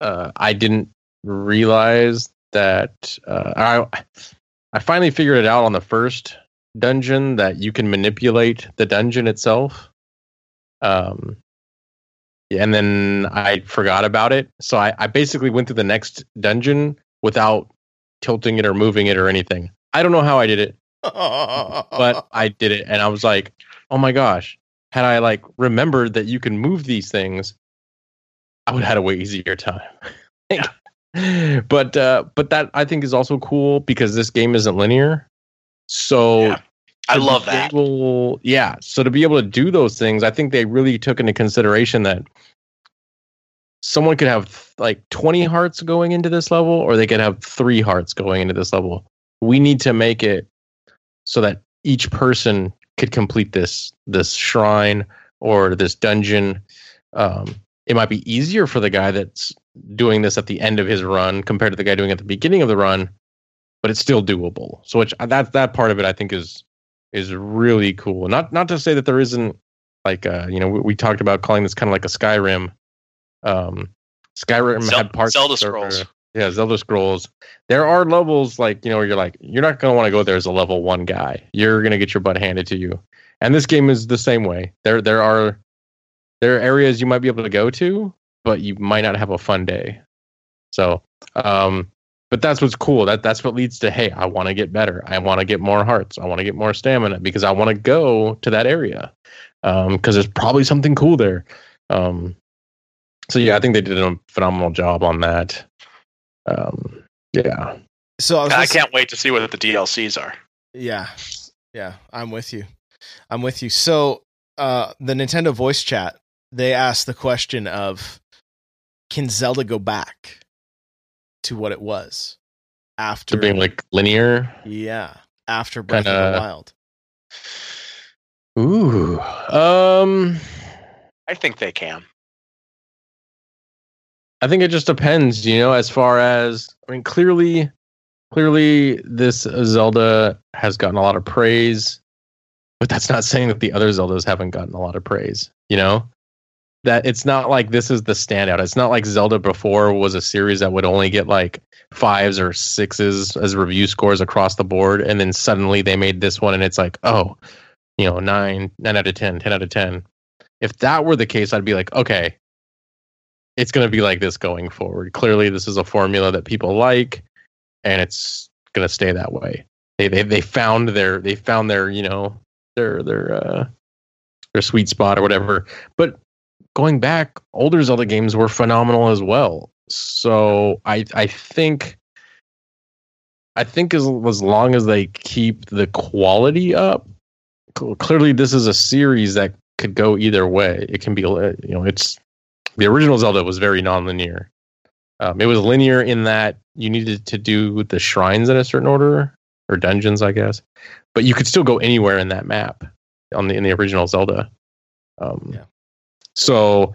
uh, I didn't realize that uh, I I finally figured it out on the first dungeon that you can manipulate the dungeon itself. Um, and then I forgot about it, so I, I basically went through the next dungeon without tilting it or moving it or anything. I don't know how I did it, but (laughs) I did it, and I was like, "Oh my gosh!" Had I like remembered that you can move these things, I would have had a way easier time. (laughs) (laughs) but uh, but that I think is also cool because this game isn't linear. So Yeah. I love that. able- yeah. So to be able to do those things, I think they really took into consideration that someone could have like 20 hearts going into this level, or they could have three hearts going into this level. We need to make it so that each person could complete this this shrine or this dungeon. Um, it might be easier for the guy that's doing this at the end of his run compared to the guy doing it at the beginning of the run, but it's still doable. So which that that part of it I think is is really cool. Not not to say that there isn't like uh you know we, we talked about calling this kind of like a Skyrim. Um, Skyrim Zel- had parts Zelda Scrolls. yeah, Zelda Scrolls. There are levels like you know where you're like you're not gonna want to go there as a level one guy. You're gonna get your butt handed to you. And this game is the same way. There there are there are areas you might be able to go to, but you might not have a fun day. So, um, but that's what's cool. That that's what leads to hey, I want to get better. I want to get more hearts. I want to get more stamina because I want to go to that area because there's probably something cool there. Um, so yeah, I think they did a phenomenal job on that. Um, yeah, so I, was I can't wait to see what the DLCs are. Yeah. Yeah, I'm with you. I'm with you. So, uh the Nintendo voice chat, they asked the question of can Zelda go back to what it was after to being like linear. Yeah, after Breath of Kinda- the Wild. Ooh, um, I think they can. I think it just depends, you know, as far as I mean, clearly, clearly, this Zelda has gotten a lot of praise, but that's not saying that the other Zeldas haven't gotten a lot of praise. You know, that it's not like this is the standout. It's not like Zelda before was a series that would only get like fives or sixes as review scores across the board, and then suddenly they made this one, and it's like, oh, you know, nine, nine out of 10, 10 out of ten. If that were the case, I'd be like, okay, it's going to be like this going forward. Clearly, this is a formula that people like, and it's going to stay that way. They they they found their they found their you know their their uh their sweet spot or whatever. But going back, older Zelda games were phenomenal as well. So I I think I think as as long as they keep the quality up, clearly this is a series that could go either way. It can be uh, you know it's the original Zelda was very non-linear. Um, it was linear in that you needed to do the shrines in a certain order or dungeons, I guess, but you could still go anywhere in that map on the in the original Zelda. Um, Yeah. So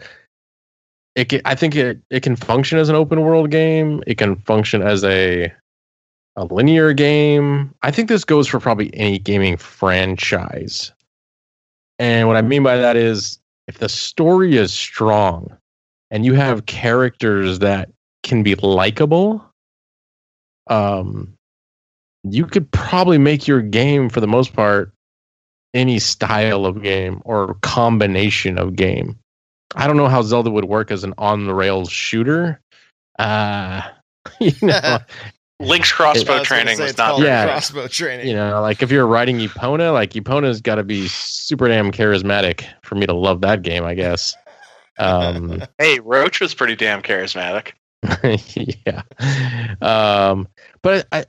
it can, I think it it can function as an open world game. It can function as a a linear game. I think this goes for probably any gaming franchise. And what I mean by that is if the story is strong and you have characters that can be likable, um, you could probably make your game for the most part any style of game or combination of game. I don't know how Zelda would work as an on the rails shooter. Uh, (laughs) you know, (laughs) Link's crossbow was gonna training say was not called Yeah. crossbow training. you know, like if you're writing Epona, like Epona's got to be super damn charismatic for me to love that game, I guess. Um, (laughs) Hey, Roach was pretty damn charismatic. yeah. Um, but I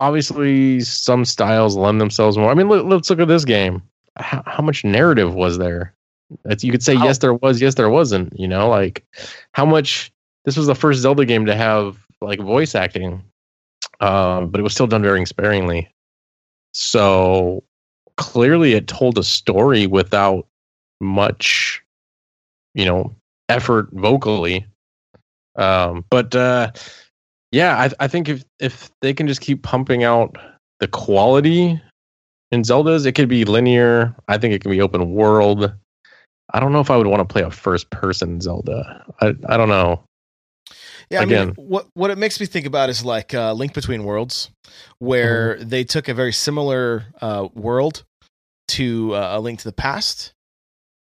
obviously some styles lend themselves more. I mean, let, us look at this game. How, how much narrative was there? It's, you could say yes, there was. Yes, there wasn't. You know, like how much. This was the first Zelda game to have like voice acting, um, but it was still done very sparingly. So clearly, it told a story without much, you know, effort vocally. Um, but uh, yeah, I, I think if if they can just keep pumping out the quality in Zelda's, it could be linear. I think it can be open world. I don't know if I would want to play a first person Zelda. I I don't know. Yeah, I Again. mean, what what it makes me think about is like uh, Link Between Worlds, where they took a very similar uh, world to uh, A Link to the Past,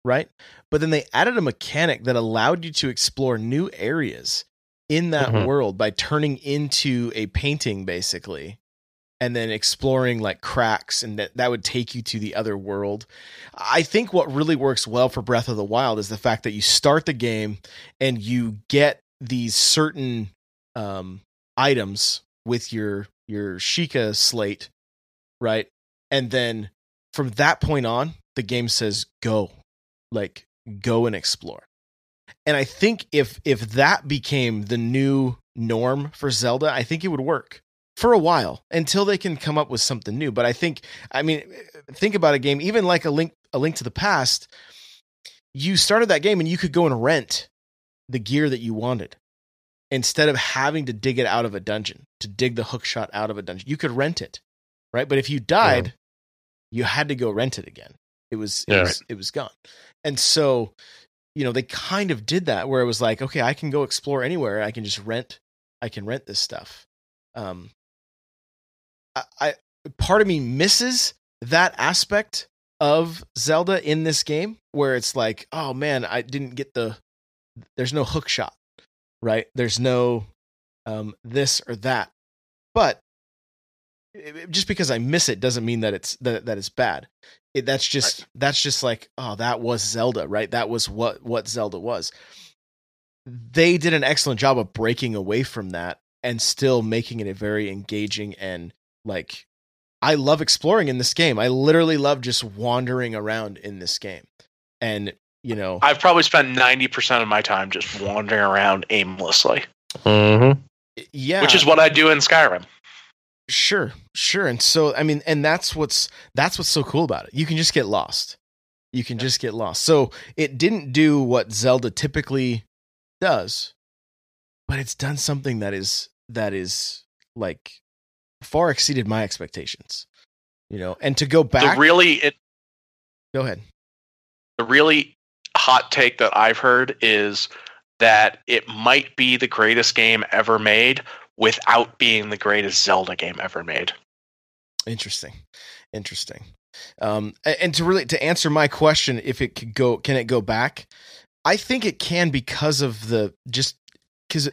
right? But then they added a mechanic that allowed you to explore new areas in that Mhm. world by turning into a painting, basically, and then exploring like cracks, and that that would take you to the other world. I think what really works well for Breath of the Wild is the fact that you start the game and you get these certain um, items with your your Sheikah slate, right? And then from that point on, the game says go, like go and explore. And I think if if that became the new norm for Zelda, I think it would work for a while until they can come up with something new. But I think, I mean, think about a game even like a link a link to the past. You started that game and you could go and rent the gear that you wanted instead of having to dig it out of a dungeon to dig the hook shot out of a dungeon. You could rent it, right? But if you died, you had to go rent it again. It was it Yeah. was it was gone. And so, you know, they kind of did that where it was like, okay, I can go explore anywhere. I can just rent. I can rent this stuff. Um, I, I part of me misses that aspect of Zelda in this game where it's like, oh man, I didn't get the. There's no hook shot, right? There's no um, this or that. But it- just because I miss it doesn't mean that it's that that it's bad. It, that's just that's just like oh that was Zelda right that was what what Zelda was. They did an excellent job of breaking away from that and still making it a very engaging and like I love exploring in this game. I literally love just wandering around in this game. And you know, I've probably spent 90% of my time just wandering around aimlessly, hmm yeah, which is what I do in Skyrim. Sure, sure. And so I mean, and that's what's that's what's so cool about it. You can just get lost. You can just get lost. So it didn't do what Zelda typically does, but it's done something that is that is like far exceeded my expectations. You know, and to go back The really it, go ahead. the really hot take that I've heard is that it might be the greatest game ever made without being the greatest Zelda game ever made. Interesting. Interesting. Um, and to really to answer my question, if it could go, can it go back? I think it can because of the just because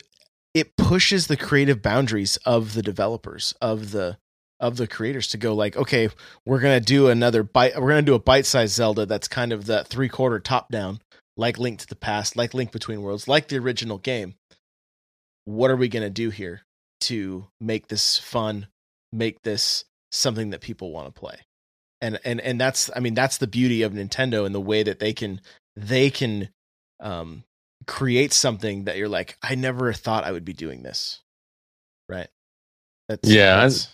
it pushes the creative boundaries of the developers of the of the creators to go like, okay, we're gonna do another bite. We're gonna do a bite sized Zelda that's kind of that three quarter top down, like Link to the Past, like Link Between Worlds, like the original game. What are we gonna do here to make this fun? Make this something that people want to play and and and that's i mean that's the beauty of nintendo and the way that they can they can um create something that you're like i never thought i would be doing this right that's Yeah, that's-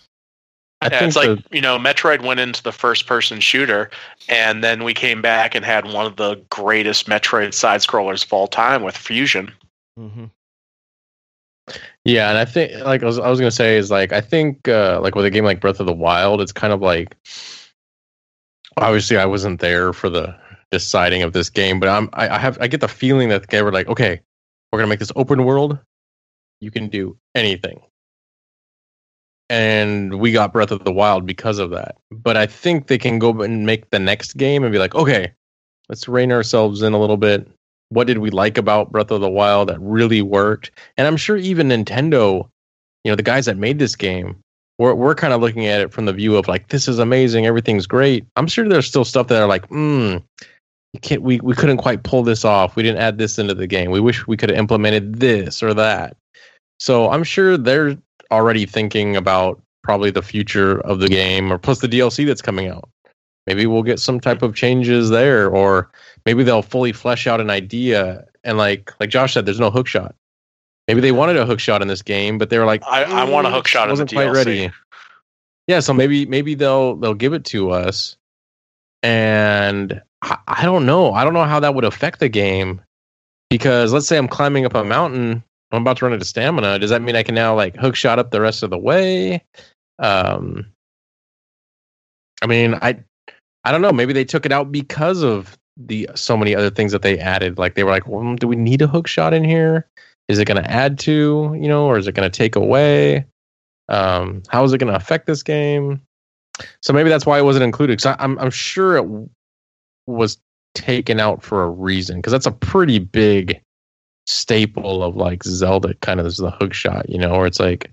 I Yeah, think it's like the- you know, Metroid went into the first person shooter, and then we came back and had one of the greatest Metroid side scrollers of all time with Fusion. Mm-hmm. Yeah, and I think like I was, I was gonna say is like I think uh, like with a game like Breath of the Wild, it's kind of like obviously I wasn't there for the deciding of this game, but I'm I, I have I get the feeling that they were like, okay, we're gonna make this open world. You can do anything, and we got Breath of the Wild because of that. But I think they can go and make the next game and be like, okay, let's rein ourselves in a little bit. What did we like about Breath of the Wild that really worked? And I'm sure even Nintendo, you know, the guys that made this game, we're we're kind of looking at it from the view of like, this is amazing, everything's great. I'm sure there's still stuff that are like, hmm, can't we, we couldn't quite pull this off. We didn't add this into the game. We wish we could have implemented this or that. So I'm sure they're already thinking about probably the future of the game or plus the DLC that's coming out. Maybe we'll get some type of changes there, or maybe they'll fully flesh out an idea and like like Josh said, there's no hook shot. Maybe they wanted a hook shot in this game, but they were like, I- I want a "Mm, hook shot in the wasn't quite DLC." ready. Yeah, so maybe maybe they'll they'll give it to us, and I, I don't know. I don't know how that would affect the game because let's say I'm climbing up a mountain, I'm about to run of stamina. Does that mean I can now like hook shot up the rest of the way? Um, I mean, I I don't know. Maybe they took it out because of the so many other things that they added. Like they were like, well, do we need a hook shot in here? Is it going to add to, you know, or is it going to take away? Um, how is it going to affect this game? So maybe that's why it wasn't included. Because I'm I'm sure it was taken out for a reason. Because that's a pretty big staple of like Zelda, kind of is the hook shot, you know, where it's like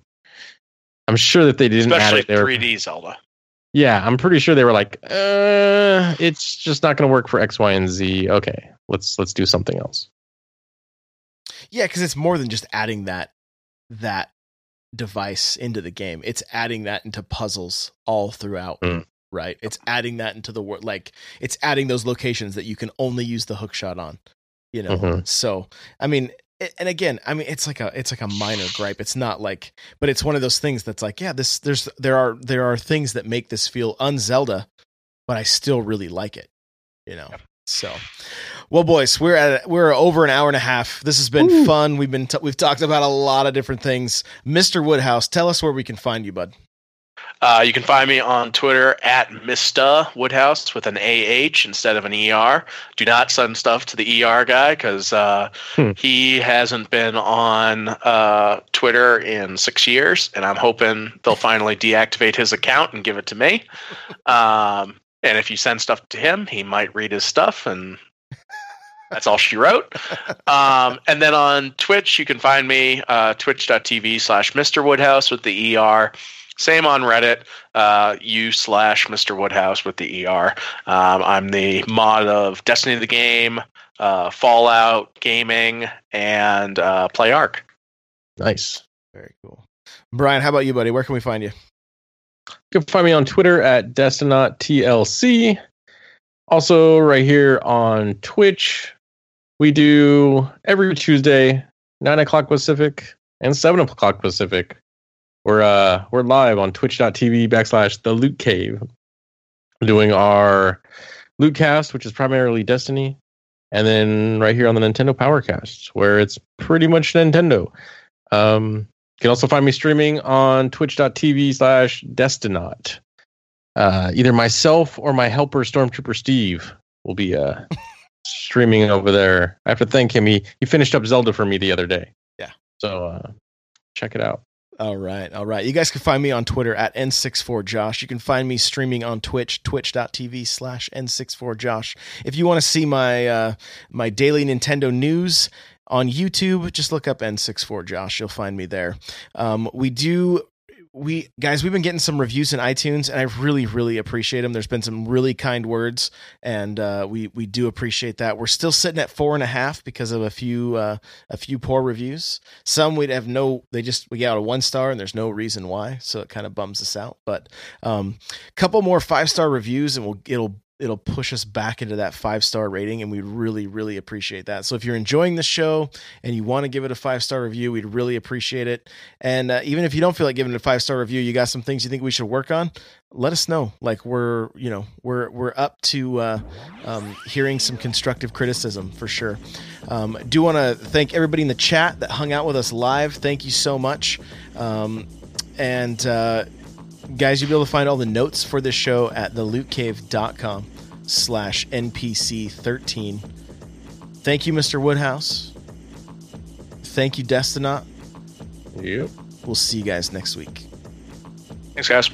I'm sure that they didn't Especially add it there. 3D Zelda. Yeah, I'm pretty sure they were like, uh, it's just not going to work for X, Y, and Z. Okay, let's let's do something else. Yeah, because it's more than just adding that that device into the game. It's adding that into puzzles all throughout. Mm. Right. It's adding that into the world. Like it's adding those locations that you can only use the hook shot on. You know. Mhm. So I mean, it, and again, I mean, it's like a it's like a minor gripe. It's not like, but it's one of those things that's like, yeah, this there's there are there are things that make this feel un-Zelda, but I still really like it. You know. So, well, boys, we're at we're over an hour and a half. This has been Woo. fun. We've been t- we've talked about a lot of different things. Mister Woodhouse, tell us where we can find you, bud. Uh, you can find me on Twitter at Mista Woodhouse with an AH instead of an ER. Do not send stuff to the ER guy because uh, Hmm. he hasn't been on uh, Twitter in six years, and I'm hoping they'll finally deactivate his account and give it to me. Um, and if you send stuff to him, he might read his stuff, and that's all she wrote. Um, and then on Twitch, you can find me uh, twitch.tv slash Mr. Woodhouse with the ER. Same on Reddit, uh, u slash Mr. Woodhouse with the ER. Um, I'm the mod of Destiny of the Game, uh, Fallout Gaming, and uh, Play Arc. Nice. Very cool. Brian, how about you, buddy? Where can we find you? You can find me on Twitter at Destinaut TLC. Also, right here on Twitch, we do every Tuesday, nine o'clock Pacific and seven o'clock Pacific. We're uh we're live on twitch.tv backslash the loot cave doing our loot cast, which is primarily Destiny, and then right here on the Nintendo Powercast, where it's pretty much Nintendo. Um you can also find me streaming on twitch.tv slash Destinaut. Uh, either myself or my helper, Stormtrooper Steve, will be uh, (laughs) streaming over there. I have to thank him. He, he finished up Zelda for me the other day. Yeah. So uh, check it out. All right, all right. You guys can find me on Twitter at N64Josh. You can find me streaming on Twitch, twitch.tv slash N64Josh. If you want to see my uh, my daily Nintendo news on YouTube, just look up N64Josh. You'll find me there. Um, we do we guys we've been getting some reviews in itunes and i really really appreciate them there's been some really kind words and uh, we we do appreciate that. We're still sitting at four and a half because of a few uh, a few poor reviews. Some we'd have no they just we got a one star and there's no reason why so it kind of bums us out. But um a couple more five star reviews and we'll it'll it'll push us back into that five star rating and we really really appreciate that. So if you're enjoying the show and you want to give it a five star review we'd really appreciate it. And uh, even if you don't feel like giving it a five star review you got some things you think we should work on let us know. Like we're you know we're we're up to uh, um, hearing some constructive criticism for sure. Um, do want to thank everybody in the chat that hung out with us live. Thank you so much. Um, and uh, guys you'll be able to find all the notes for this show at thelootcave.com slash npc 13 thank you mr woodhouse thank you destinaut Yep. we'll see you guys next week Thanks, guys.